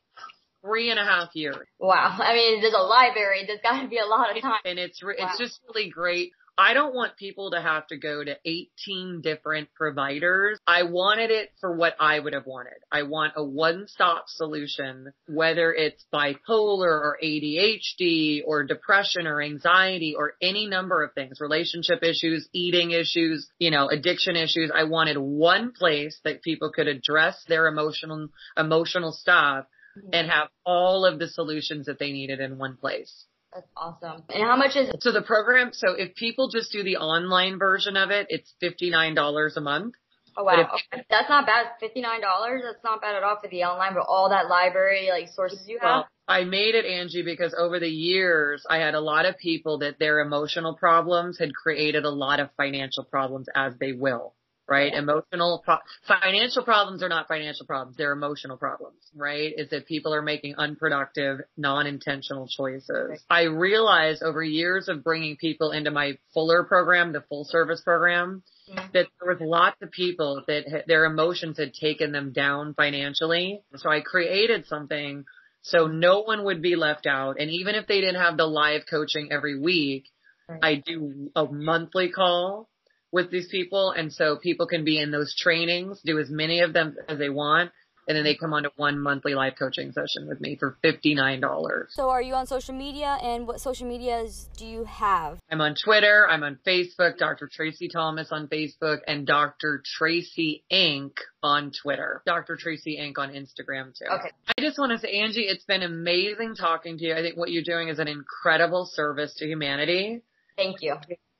three and a half years. Wow. I mean, there's a library. There's got to be a lot of time. And it's, re- Wow. it's just really great. I don't want people to have to go to 18 different providers. I wanted it for what I would have wanted. I want a one-stop solution, whether it's bipolar or ADHD or depression or anxiety or any number of things, relationship issues, eating issues, you know, addiction issues. I wanted one place that people could address their emotional, emotional stuff mm-hmm. and have all of the solutions that they needed in one place. That's awesome. And how much is it? So the program, so if people just do the online version of it, it's $59 a month. Oh wow, okay. that's not bad. Fifty nine dollars. That's not bad at all for the online, but all that library like sources you have. Well, I made it, Angie, because over the years, I had a lot of people that their emotional problems had created a lot of financial problems as they will. Right? Emotional, pro- financial problems are not financial problems. They're emotional problems, right? Is that people are making unproductive, non-intentional choices. I realized over years of bringing people into my fuller program, the full service program, Mhm. that there was lots of people that had, their emotions had taken them down financially. So I created something so no one would be left out. And even if they didn't have the live coaching every week, Right. I do a monthly call with these people. And so people can be in those trainings, do as many of them as they want. And then they come on to one monthly live coaching session with me for $59. So, are you on social media, and what social medias do you have? I'm on Twitter. I'm on Facebook, Dr. Tracy Thomas on Facebook, and Dr. Tracy Inc. on Twitter. Dr. Tracy Inc. on Instagram too. Okay. I just want to say, Angie, it's been amazing talking to you. I think what you're doing is an incredible service to humanity. Thank you.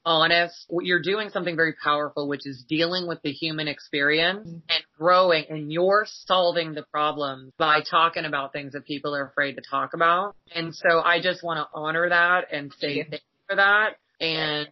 Honest, you're doing something very powerful, which is dealing with the human experience mm-hmm. and growing, and you're solving the problems by talking about things that people are afraid to talk about. And so I just want to honor that and say thank you for that. And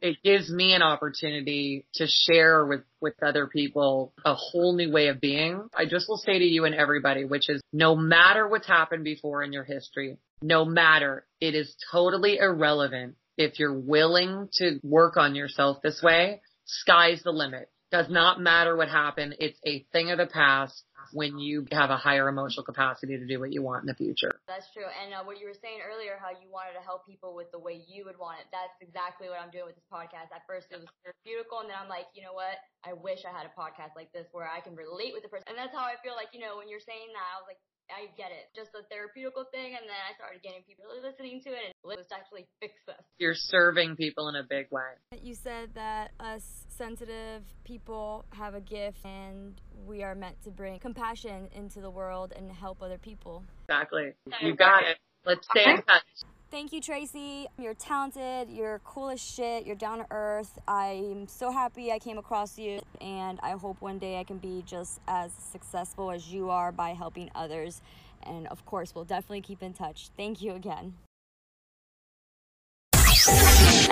it gives me an opportunity to share with, with other people a whole new way of being. I just will say to you and everybody, which is no matter what's happened before in your history, no matter, it is totally irrelevant if you're willing to work on yourself this way, sky's the limit. Does not matter what happened. It's a thing of the past when you have a higher emotional capacity to do what you want in the future. That's true. And uh, what you were saying earlier, how you wanted to help people with the way you would want it, that's exactly what I'm doing with this podcast. At first, it was therapeutical, and then I'm like, you know what? I wish I had a podcast like this where I can relate with the person. And that's how I feel like, you know, when you're saying that, I was like, I get it. Just a therapeutical thing, and then I started getting people really listening to it, and let's actually fix this. You're serving people in a big way. You said that us sensitive people have a gift, and we are meant to bring compassion into the world and help other people. Exactly. You got it. Let's stay in touch. Thank you, Tracy. You're talented. You're cool as shit. You're down to earth. I'm so happy I came across you, and I hope one day I can be just as successful as you are by helping others. And of course, we'll definitely keep in touch. Thank you again.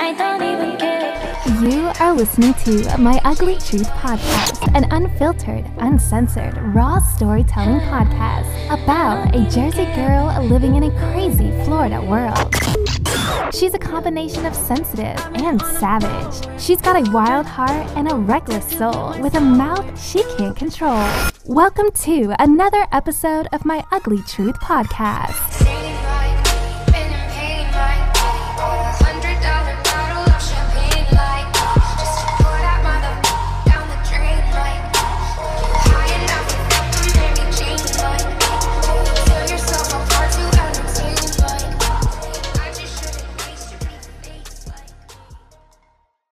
I don't even care. You are listening to My Ugly Truth Podcast, an unfiltered, uncensored, raw storytelling podcast about a Jersey girl living in a crazy Florida world. She's a combination of sensitive and savage. She's got a wild heart and a reckless soul with a mouth she can't control. Welcome to another episode of My Ugly Truth Podcast.